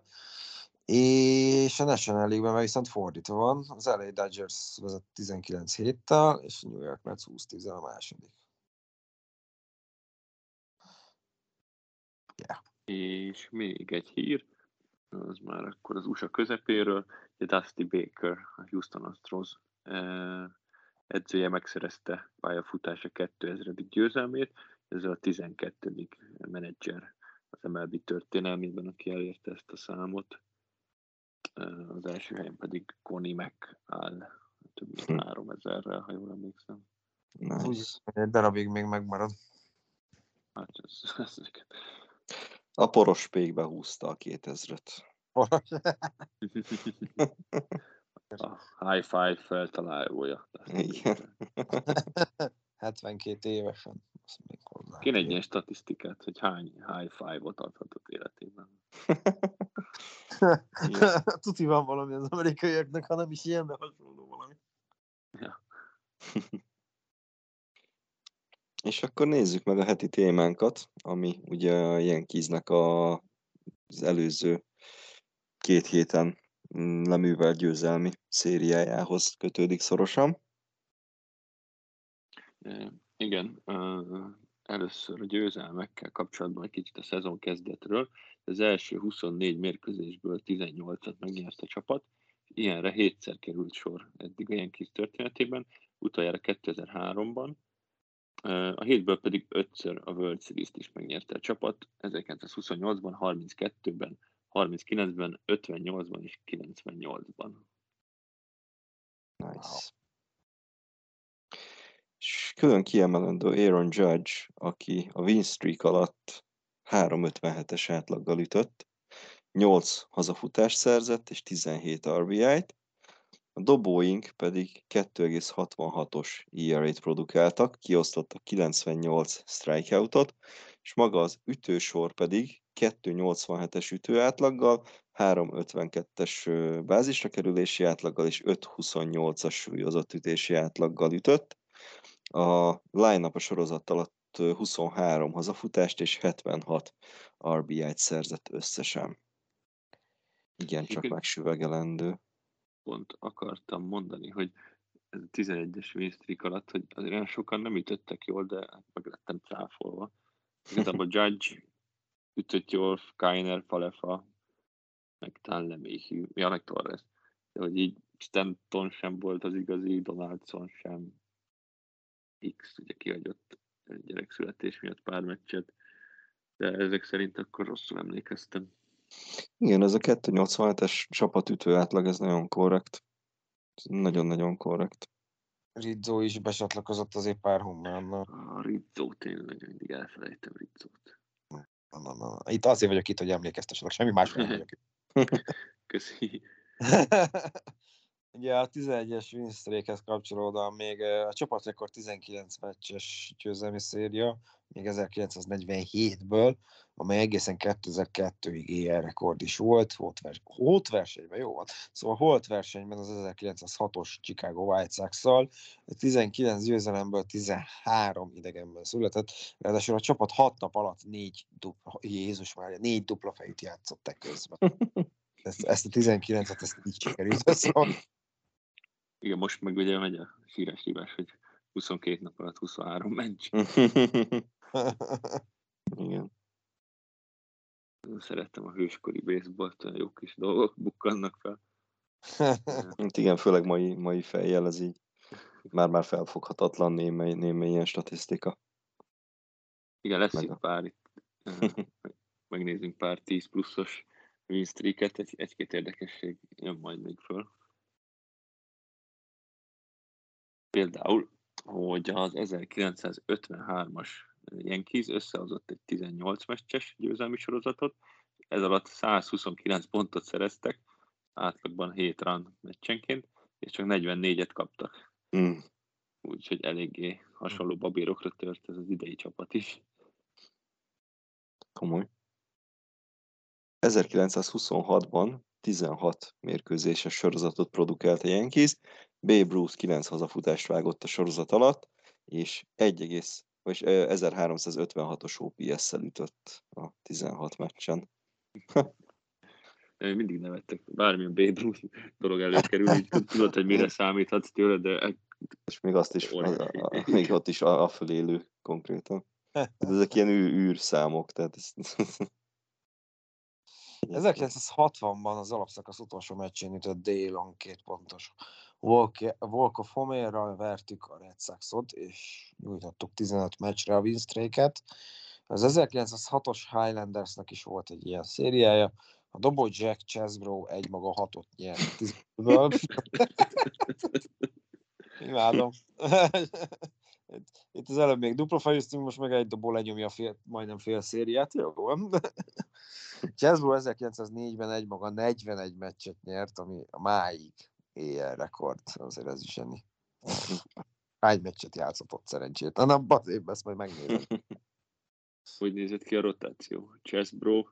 És a National League-ben viszont fordítva van, az LA Dodgers vezet 19 héttel, és New York Mets 20 10 a második. És még egy hír, az már akkor az USA közepéről, hogy Dusty Baker, a Houston Astros eh, edzője megszerezte pályafutása 2000. győzelmét, ez a 12. menedzser az MLB történelmében, aki elérte ezt a számot. Az első helyen pedig Connie Mack áll több mint Hm. 3000-rel, ha jól emlékszem. Nice. Úgy, egy darabig még megmarad. Hát ez, ez. A poros pékbe húzta a 2000-et. A high five feltalálója. Igen. 72 évesen. Azt még hozzá. Kéne egy ilyen statisztikát, hogy hány high five-ot adhatott életében. Tuti van valami az amerikaiaknak, ha nem is ilyen, de hasonló valami. Ja. És akkor nézzük meg a heti témánkat, ami ugye a Yankeesnek a, az előző két héten mm, leművelt győzelmi szériájához kötődik szorosan. Igen, először a győzelmekkel kapcsolatban egy kicsit a szezon kezdetről. Az első 24 mérkőzésből 18-at megnyert a csapat. Ilyenre hétszer került sor eddig a Yankees történetében, utoljára 2003-ban. Ö, A hétből pedig ötször a World Series-t is megnyerte a csapat, 1928-ban, 32-ben, 39-ben, 58-ban és 98-ban. Nice. És külön kiemelendő Aaron Judge, aki a win streak alatt 357-es átlaggal ütött, 8 hazafutást szerzett és 17 RBI-t, a dobóink pedig 2,66-os ERA-t produkáltak, kiosztottak 98 strikeoutot, és maga az ütősor pedig 2,87-es ütőátlaggal, 3,52-es ö, bázisra kerülési átlaggal és 5,28-as súlyozott ütési átlaggal ütött. A line-up a sorozat alatt ö, 23 hazafutást és 76 RBI-t szerzett összesen. Igen, csak megsüvegelendő. pont akartam mondani, hogy ez a 11-es win streak alatt, hogy azért olyan sokan nem ütöttek jól, de hát meg lettem cáfolva. Igazából Judge ütött jól, Kainer, Falefa, meg talán Leméhű, ja, meg Torres. De hogy így Stanton sem volt az igazi, Donaldson sem. X ugye kihagyott gyerekszületés miatt pár meccset, de ezek szerint akkor rosszul emlékeztem. Igen, ez a 287-es csapatütő átlag, ez nagyon korrekt. Ez Nagyon-nagyon korrekt. Rizzo is besatlakozott azért pár homlánnal. A Rizzo tényleg mindig elfelejtem Rizzót. Na, na, na. Itt azért vagyok itt, hogy emlékeztessenek, semmi más nem vagyok itt. Köszi. Ugye a 11-es win streakhez kapcsolódóan még a csapatrekord 19 meccses győzelmi széria, még 1947-ből, amely egészen 2002-ig ER rekord is volt, holt, vers- holt versenyben, jó volt. Szóval holt versenyben az 1906-os Chicago White Sox-szal, 19 győzelemből 13 idegenben született, ráadásul a csapat 6 nap alatt négy dupla, Jézus már, négy dupla fejűt játszott közben. Ezt, ezt a 19-et ezt így sikerült összehozni. Igen, most meg ugye megy a híres hívás, hogy 22 nap alatt 23 meccs. Igen. Szerettem a hőskori baseballt, jó kis dolgok bukkannak fel. Hát igen, főleg mai, mai fejjel ez így már-már felfoghatatlan némely, némely ilyen statisztika. Igen, lesz Meg itt a- pár itt. Megnézzünk pár 10 pluszos win streaket, egy, egy-két érdekesség jön majd még föl. Például, hogy az 1953-as Yankees összehozott egy 18 meccses győzelmi sorozatot, ez alatt 129 pontot szereztek, átlagban 7 run meccsenként, és csak 44-et kaptak. Mm. Úgyhogy eléggé hasonló babérokra tört ez az idei csapat is. Komoly. 1926-ban 16 mérkőzéses sorozatot produkált a Yankees, Babe Ruth 9 hazafutást vágott a sorozat alatt, és 1, vagy 1356-os OPS-szel ütött a 16 meccsen. Én mindig nevettek. Bármilyen Babe Ruth dolog előkerül, így tudod, hogy mire számíthatsz tőle, de És még azt is, Óriási. a, a, még ott is a, a fölélő konkrétan. Ezek ilyen űr, űrszámok, tehát ez... 1960-ban az alapszakasz utolsó meccsén ütött Délon két pontos. Walk, Walk of Homerral vertük a Red Soxot, és nyújtottuk 15 meccsre a win streak-et. Az 1906-os Highlandersnek is volt egy ilyen szériája. A dobó Jack Chesbro egy maga hatot nyert 15-ből. Imádom. Itt- Itt az előbb még dupla fejeztünk, most meg egy dobó lenyomja fél, majdnem fél szériát. Jó van. Chesbro 1904-ben egy maga 41 meccset nyert, ami a máig éjjel rekord. Azért ez is zseni. Hány meccset játszott ott szerencsét? Na, évben ezt majd megnézem. hogy nézett ki a rotáció? Chess Bro,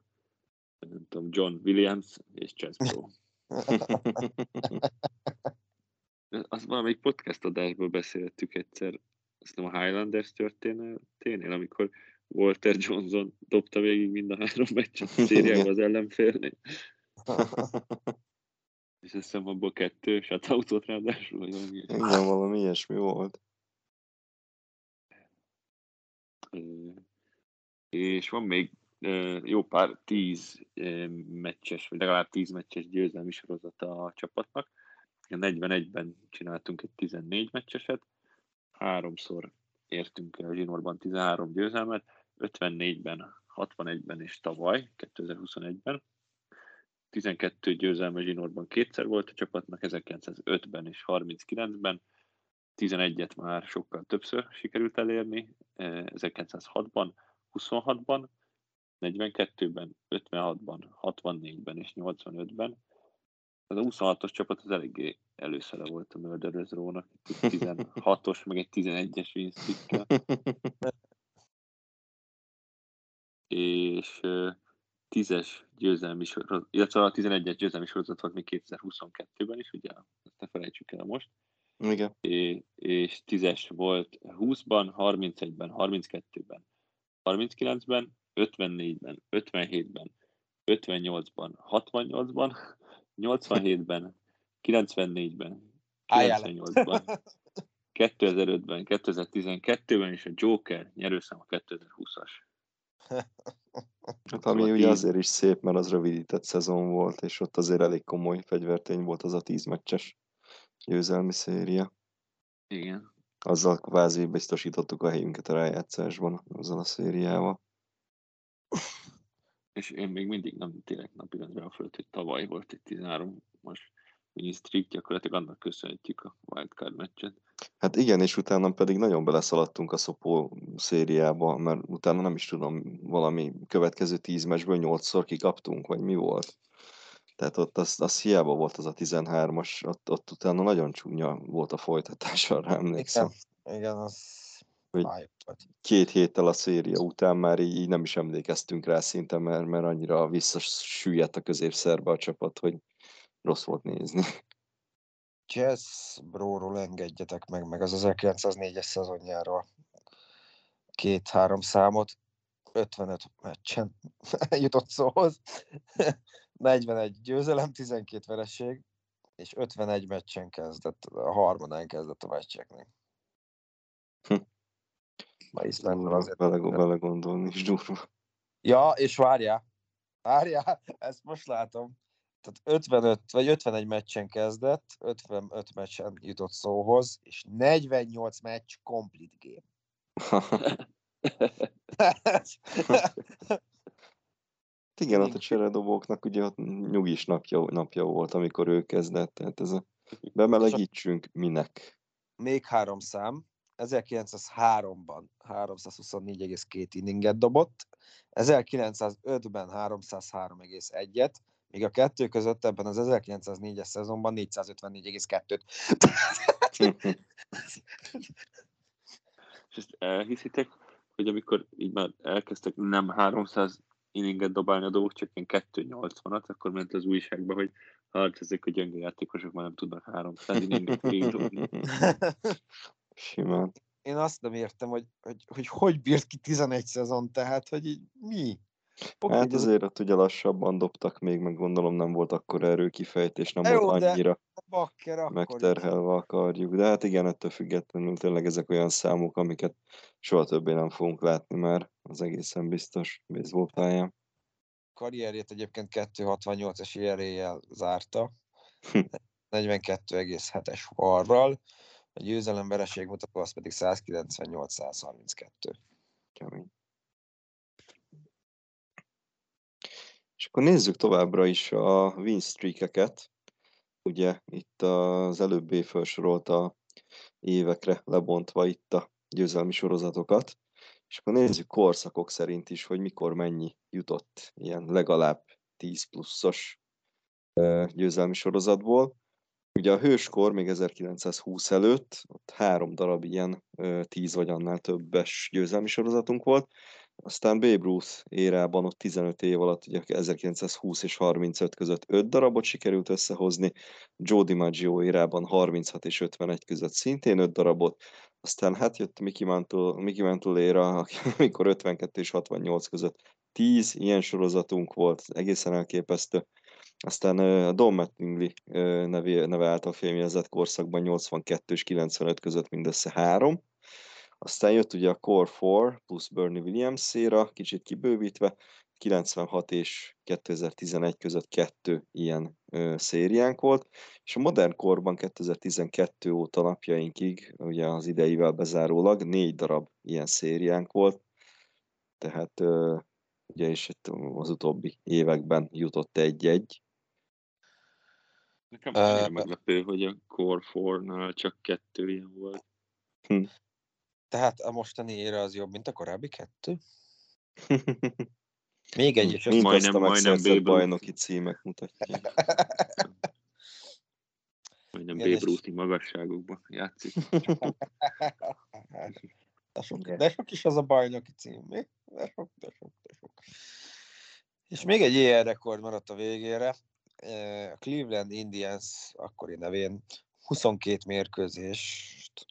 nem tudom, John Williams és Chess Bro. Azt valamelyik podcast adásból beszéltük egyszer, azt nem a Highlanders történeténél, amikor Walter Johnson dobta végig mind a három meccset a szériában az ellenfélnél, és azt hiszem abból kettő shutoutot ráadásul, vagy valami ilyesmi. Igen, valami ilyesmi volt. És van még jó pár tíz meccses, vagy legalább tíz meccses győzelmi sorozata a csapatnak. 41-ben csináltunk egy 14 meccseset, háromszor értünk el zsinórban 13 győzelmet, 54-ben, 61-ben és tavaly, 2021-ben. 12 győzelme zsinórban kétszer volt a csapatnak, 1905-ben és 39-ben. 11-et már sokkal többször sikerült elérni, eh, 1906-ban, 26-ban, 42-ben, 56-ban, 64-ben és 85-ben. Ez a 26-os csapat az eléggé előszere volt a Murderers Row-nak, itt egy 16-os, meg egy 11-es winstickkel, és 10-es győzelmi sorozat, illetve a 11-es győzelmi sorozat volt még 2022-ben is, ugye, ezt ne felejtsük el most Igen. é- és 10-es volt 20-ban, 31-ben, 32-ben, 39-ben, 54-ben, 57-ben, 58-ban, 68-ban, 87-ben, 94-ben, Álljál le. 98-ban, 2005-ben, 2012-ben, és a Joker nyerőszám a 2020-as. Hát ami ugye azért is szép, mert az rövidített szezon volt, és ott azért elég komoly fegyvertény volt az a tíz meccses győzelmi széria. Igen. Azzal kvázi biztosítottuk a helyünket a rájátszásban, azzal a szériával. És én még mindig nem tényleg napirendre a fölött, hogy tavaly volt egy 13 most mini streak, gyakorlatilag annak köszönhetjük a wildcard meccset. Hát igen, és utána pedig nagyon beleszaladtunk a szopó szériába, mert utána nem is tudom, valami következő tíz meccsből nyolcszor kikaptunk, vagy mi volt. Tehát ott az, az hiába volt az a 13-as, ott, ott utána nagyon csúnya volt a folytatás, arra emlékszem. Igen, igen, az Hogy-. Két héttel a széria után már így, így nem is emlékeztünk rá szinte, mert, mert annyira visszasüllyedt a középszerbe a csapat, hogy rossz volt nézni. Jazz Bróról engedjetek meg, meg az 1904-es szezonjáról két-három számot, 55 meccsen jutott szóhoz, 41 győzelem, 12 vereség, és 51 meccsen kezdett, a harmadán kezdett a meccseknek. Hm. Ma Iszlámnál azért. Vele, vele gondolni is durva. Ja, és várjál, várjál, ezt most látom. Tehát 55 vagy 51 meccsen kezdett, 55 meccsen jutott szóhoz, és 48 meccs complete game. Igen, ott a cseredobóknak ugye ott nyugis napja, napja volt, amikor ő kezdett, tehát ez a bemelegítsünk minek. Még három szám. 1903-ban 324,2 inninget dobott, 1905-ben 303,1-et, míg a kettő között ebben az 1904-es szezonban 454,2-t. És ezt elhiszitek, hogy amikor így már elkezdtek nem 300 inninget dobálni a dolgok, csak ilyen 280-at, akkor ment az újságba, hogy hát ezek a gyenge játékosok már nem tudnak 300 inninget végigdobni. Simán. Én azt nem értem, hogy hogy, hogy hogy bírt ki 11 szezon, tehát, hogy így mi? Oké, Hát de az azért ott ugye lassabban dobtak még, meg gondolom nem volt akkor erőkifejtés, nem De jó, volt de annyira bakker akkor megterhelve a kardjuk. De hát igen, ettől függetlenül tényleg ezek olyan számok, amiket soha többé nem fogunk látni már, az egészen biztos baseball pályán. karrierjét egyébként 268-es ERA-jel zárta, Hm. 42,7-es varral, a győzelem vereség mutató az pedig 198-132. Kemény. És akkor nézzük továbbra is a win streakeket. Ugye itt az előbbi felsorolta évekre lebontva itt a győzelmi sorozatokat. És akkor nézzük korszakok szerint is, hogy mikor mennyi jutott ilyen legalább 10 pluszos győzelmi sorozatból. Ugye a hőskor még 1920 előtt, ott három darab ilyen ö, 10 vagy annál többes győzelmi sorozatunk volt, aztán Babe Ruth érában ott 15 év alatt, ugye 1920 és 35 között 5 darabot sikerült összehozni, Joe DiMaggio érában 36 és 51 között szintén 5 darabot, aztán hát jött Mickey Mantle, Mickey Mantle éra, amikor 52 és 68 között 10 ilyen sorozatunk volt, egészen elképesztő. Aztán a Don Mattingly neve, neve által fémjelzett korszakban 82 és 95 között mindössze három. Aztán jött ugye a Core 4 plusz Bernie Williams éra, kicsit kibővítve, 96 és 2011 között kettő ilyen ö, szériánk volt, és a modern korban 2012 óta napjainkig, ugye az ideivel bezárólag, négy darab ilyen szériánk volt, tehát ö, ugye és itt az utóbbi években jutott egy-egy. Nekem annyira meglepő, hogy a Core 4-nál csak kettő ilyen volt. Tehát a mostani ére az jobb, mint a korábbi kettő? Még egy is. Majdnem- azt majdnem Babe Ruth. bajnoki címek mutatják. Majdnem és- Ruthi magasságokban játszik. De sok, de sok is az a bajnoki cím, mi? De sok, de sok, de sok. És még egy ER rekord maradt a végére. A Cleveland Indians akkori nevén 22 mérkőzést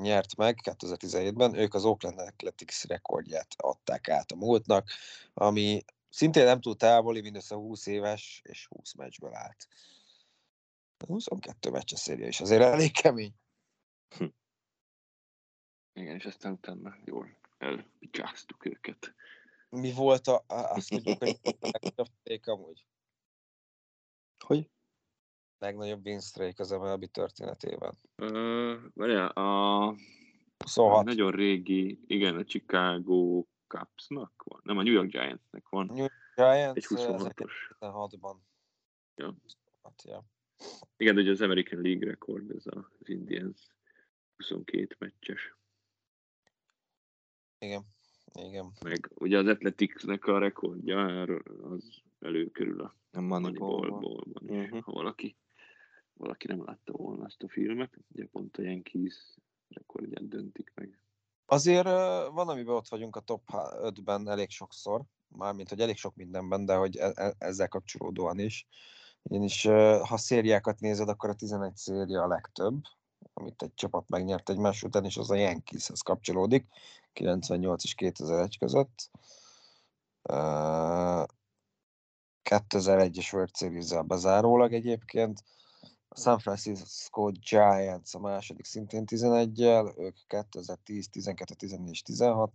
nyert meg 2017-ben. Ők az Oakland Athletics rekordját adták át a múltnak, ami szintén nem túl távoli, mindössze 20 éves és 20 meccsből állt. 22 meccses széria is azért elég kemény. Igen, és aztán utána jól elpicsáztuk őket. Mi volt a, a- azt tudjuk, hogy a streak amúgy? Hogy? Legnagyobb win streak az MLB történetében. Uh, várjál, a 26. nagyon régi, igen, a Chicago Cubsnak van, nem a New York Giantsnek van, New Giants egy 26-os. 16-ban. Ja. Hát, ja. Igen, de ugye az American League rekord, ez az Indians 22 meccses. Igen. Igen. Meg ugye az Athleticsnek a rekordja az előkerül a A Moneyball-ban. Moneyball-ban is, Mhm. ha valaki, valaki nem látta volna azt a filmet, ugye pont a Yankees rekordját döntik meg. Azért van, amiben ott vagyunk a top 5-ben elég sokszor, mármint, hogy elég sok mindenben, de hogy e- e- ezzel kapcsolódóan is. Ugyanis ha szériákat nézed, akkor a 11 széria a legtöbb, amit egy csapat megnyert egymás után, és az a Yankeeshez kapcsolódik, 98 és 2001 között. Ö, 2001-es World series bezárólag egyébként. A San Francisco Giants a második szintén 11-jel, ők 2010, 12, 14 és 16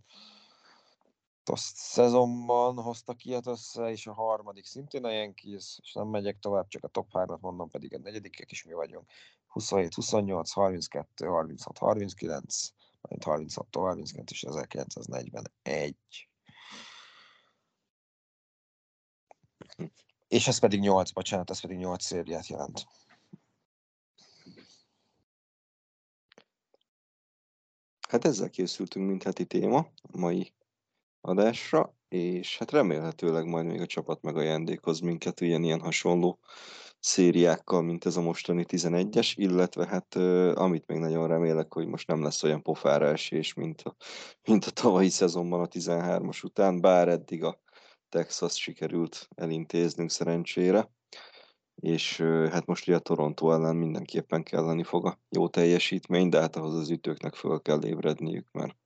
Azt szezonban hoztak ilyet össze, és a harmadik szintén a Yankees, és nem megyek tovább, csak a top 3-at mondom, pedig a negyedikek is mi vagyunk. 27, 28, 32, 36, 39, majd 36 39 és 1941. És ez pedig 8, bocsánat, ez pedig 8 szériát jelent. Hát ezzel készültünk mint heti téma a mai adásra, és hát remélhetőleg majd még a csapat megajándékoz minket ilyen-ilyen hasonló szériákkal, mint ez a mostani 11-es, illetve hát amit még nagyon remélek, hogy most nem lesz olyan pofára esés, mint a, mint a tavalyi szezonban a 13-as után, bár eddig a Texas sikerült elintéznünk szerencsére, és hát most ugye a Toronto ellen mindenképpen kelleni fog a jó teljesítmény, de hát ahhoz az ütőknek föl kell ébredniük, mert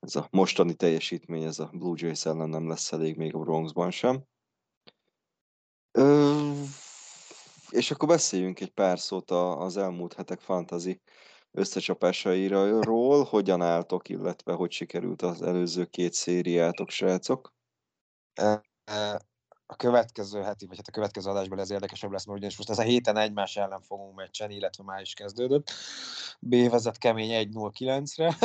ez a mostani teljesítmény, ez a Blue Jays ellen nem lesz elég még a Bronxban sem. Ö, és akkor beszéljünk egy pár szót az elmúlt hetek fantazi összecsapásairól, hogyan álltok, illetve hogy sikerült az előző két szériátok, srácok? A következő heti, vagy hát a következő adásban ez érdekesebb lesz, mert ugyanis most ez a héten egymás ellen fogunk meccsen, illetve már is kezdődött. B vezet kemény 1-0-9-re.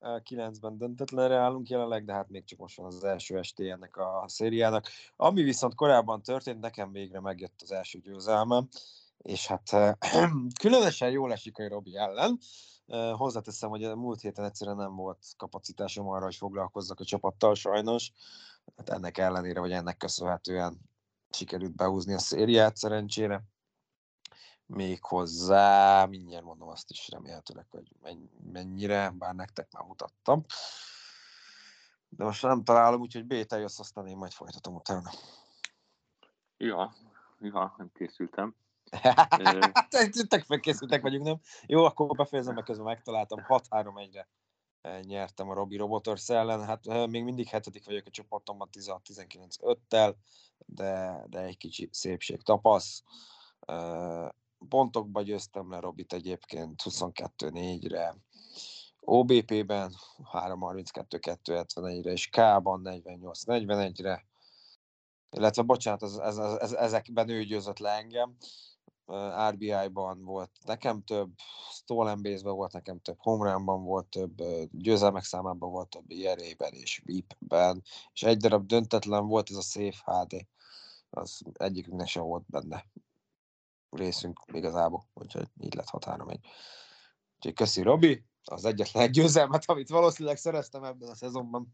9-ben döntetlenre állunk jelenleg, de hát még csak most van az első esté ennek a szériának. Ami viszont korábban történt, nekem végre megjött az első győzelmem, és hát különösen jól esik a Robi ellen. Hozzáteszem, hogy a múlt héten egyszerűen nem volt kapacitásom arra, hogy foglalkozzak a csapattal sajnos. Hát ennek ellenére, vagy ennek köszönhetően sikerült behúzni a szériát szerencsére. Még hozzá, mindjárt mondom azt is remélhetőleg, hogy mennyire, bár nektek már mutattam. De most nem találom, úgyhogy Béta jössz, aztán én majd folytatom utána. Ja, ja, nem készültem. Tök felkészültek vagyunk, nem? Jó, akkor befejezem, mert közben megtaláltam. 6-3-1-re nyertem a Robi Robotors ellen. Hát még mindig hetedik vagyok a csoportomban 16-19-5-tel, de, de egy kicsi szépség tapasz. Pontokba győztem le Robit egyébként 22-4-re. OBP-ben 3-32-2-71-re és K-ban 48-41-re. Illetve, bocsánat, ez, ez, ez, ezekben ő győzött le engem. RBI-ban volt nekem több, Stolen Base-ben volt nekem több, Homerunban volt több, győzelmek számában volt több, IRA-ben és VIP-ben, és egy darab döntetlen volt ez a Safe HD, az egyikünknek sem volt benne részünk igazából, úgyhogy így lett határom egy. Úgyhogy köszi Robi, az egyetlen egy győzelmet, amit valószínűleg szereztem ebben a szezonban.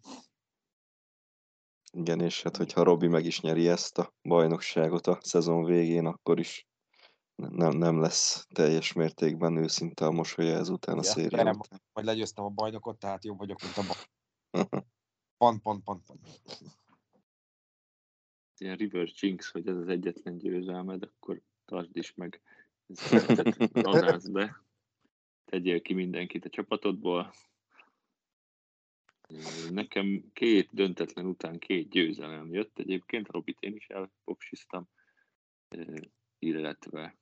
Igen, és hát hogyha Robi meg is nyeri ezt a bajnokságot a szezon végén, akkor is nem, nem lesz teljes mértékben őszinte a mosolya ezután a ja, széria nem, után. Majd legyőztem a bajnokot, tehát jobb vagyok, mint a bajnok. pont, pont, pont, pont. Ilyen reverse jinx, hogy ez az egyetlen győzelmed, akkor tartsd is meg. Ezt be. Tegyél ki mindenkit a csapatodból. Nekem két döntetlen után két győzelem jött egyébként, a Robit én is elpopsiztam, illetve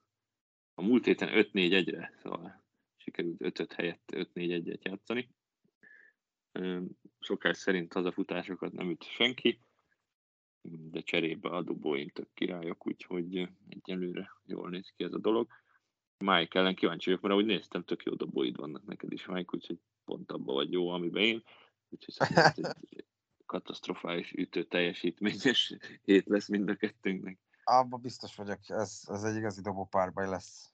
a múlt héten 5-4-1-re, szóval sikerült 5-5 helyett 5-4-1-et játszani. Szokás szerint hazafutásokat nem üt senki, de cserébe a dobóim tök királyok, úgyhogy egyelőre jól néz ki ez a dolog. Mike ellen kíváncsi vagyok, mert ahogy néztem, tök jó dobóid vannak neked is, Mike, úgyhogy pont abban vagy jó, amiben én. Úgyhogy egy katasztrofális ütő teljesítményes hét lesz mind a kettőnknek. Abba biztos vagyok, ez, ez egy igazi dobópárbaj lesz.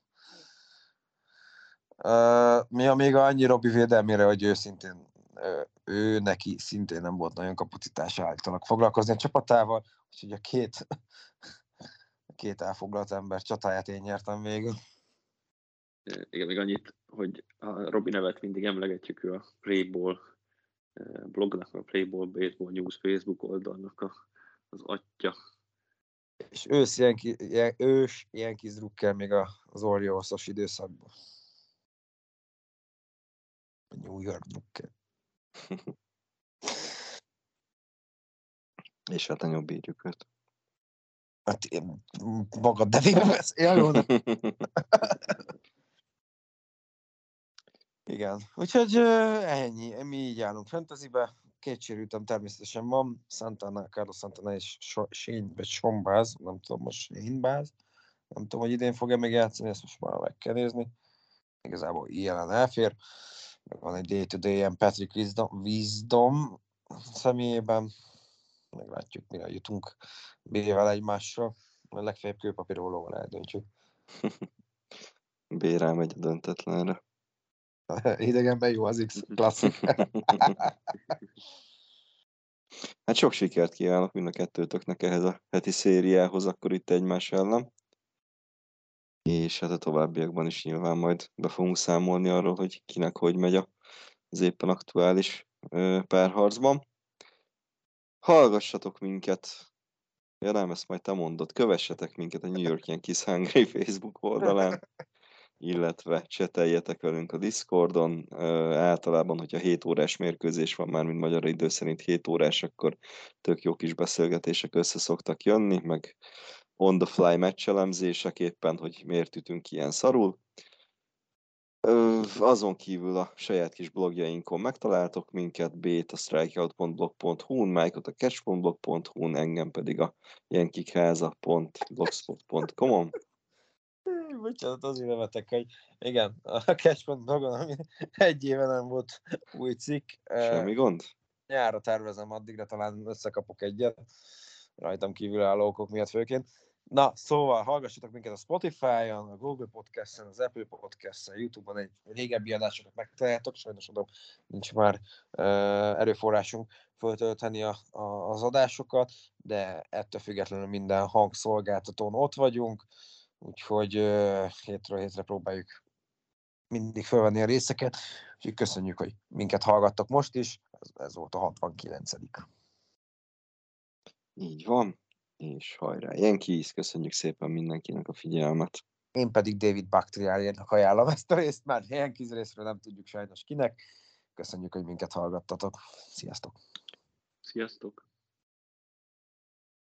Uh, mi a még annyi Robi védelmére, hogy őszintén uh, ő neki szintén nem volt nagyon kapacitása állítanak foglalkozni a csapatával, úgyhogy a két, a két elfoglalt ember csatáját én nyertem végül. Igen, még annyit, hogy a Robi nevet mindig emlegetjük, ő a Playball blognak, a Playball Baseball News Facebook oldalnak a, az atya. És ősz ilyen, ilyen, ős ilyen kis drukkel még az Orioles-os időszakban. A New York drukkel. És hát a jobb írjuk őt. Hát én magad nevében beszél, jó? Igen, úgyhogy ennyi, mi így állunk fantasybe. Két természetesen van, Santana, Carlos Santana és Shane, vagy Sombáz, nem tudom most Shane nem tudom, hogy idén fog-e még játszani, ezt most már meg kell nézni. Igazából ilyen elfér. Meg van egy day-to-day ilyen Patrick Wisdom, Wisdom személyében. Meglátjuk, mire jutunk B-vel egymásra. A legfeljebb kőpapírólóval eldöntjük. B megy a döntetlenre. Idegenben jó az X klasszik. hát sok sikert kívánok mind a kettőtöknek ehhez a heti szériához, akkor itt egymás ellen. És hát a továbbiakban is nyilván majd be fogunk számolni arról, hogy kinek hogy megy az éppen aktuális párharcban. Hallgassatok minket, ja nem, ezt majd te mondod, kövessetek minket a New York Yankees Hungry Facebook oldalán. illetve cseteljetek velünk a Discordon. Általában, hogyha 7 órás mérkőzés van már, mint magyar idő szerint 7 órás, akkor tök jó kis beszélgetések össze szoktak jönni, meg on the fly meccselemzések éppen, hogy miért ütünk ilyen szarul. Azon kívül a saját kis blogjainkon megtaláltok minket, B-t a strikeout.blog.hu-n, Mike-ot a catch.blog.hu-n, engem pedig a jenkikháza.blogspot.com-on. Bocsánat, azért nevetek, hogy igen, a catch.blogon, ami egy éve nem volt új cikk. Semmi gond? Nyárra tervezem, addigra talán összekapok egyet, rajtam kívül álló okok miatt főként. Na, szóval hallgassatok minket a Spotify-on, a Google Podcast-en, az Apple Podcast-en, YouTube-on egy régebbi adásokat megtaláljátok, sajnos adom, nincs már uh, erőforrásunk föltölteni a, a, az adásokat, de ettől függetlenül minden hangszolgáltatón ott vagyunk, úgyhogy hétről hétre próbáljuk mindig felvenni a részeket, úgyhogy köszönjük, hogy minket hallgattok most is, ez, ez volt a 69 Így van és hajrá Yankees, köszönjük szépen mindenkinek a figyelmet. Én pedig David Baktriáriának ajánlom ezt a részt, már Yankees részről nem tudjuk sajnos kinek. Köszönjük, hogy minket hallgattatok. Sziasztok! Sziasztok!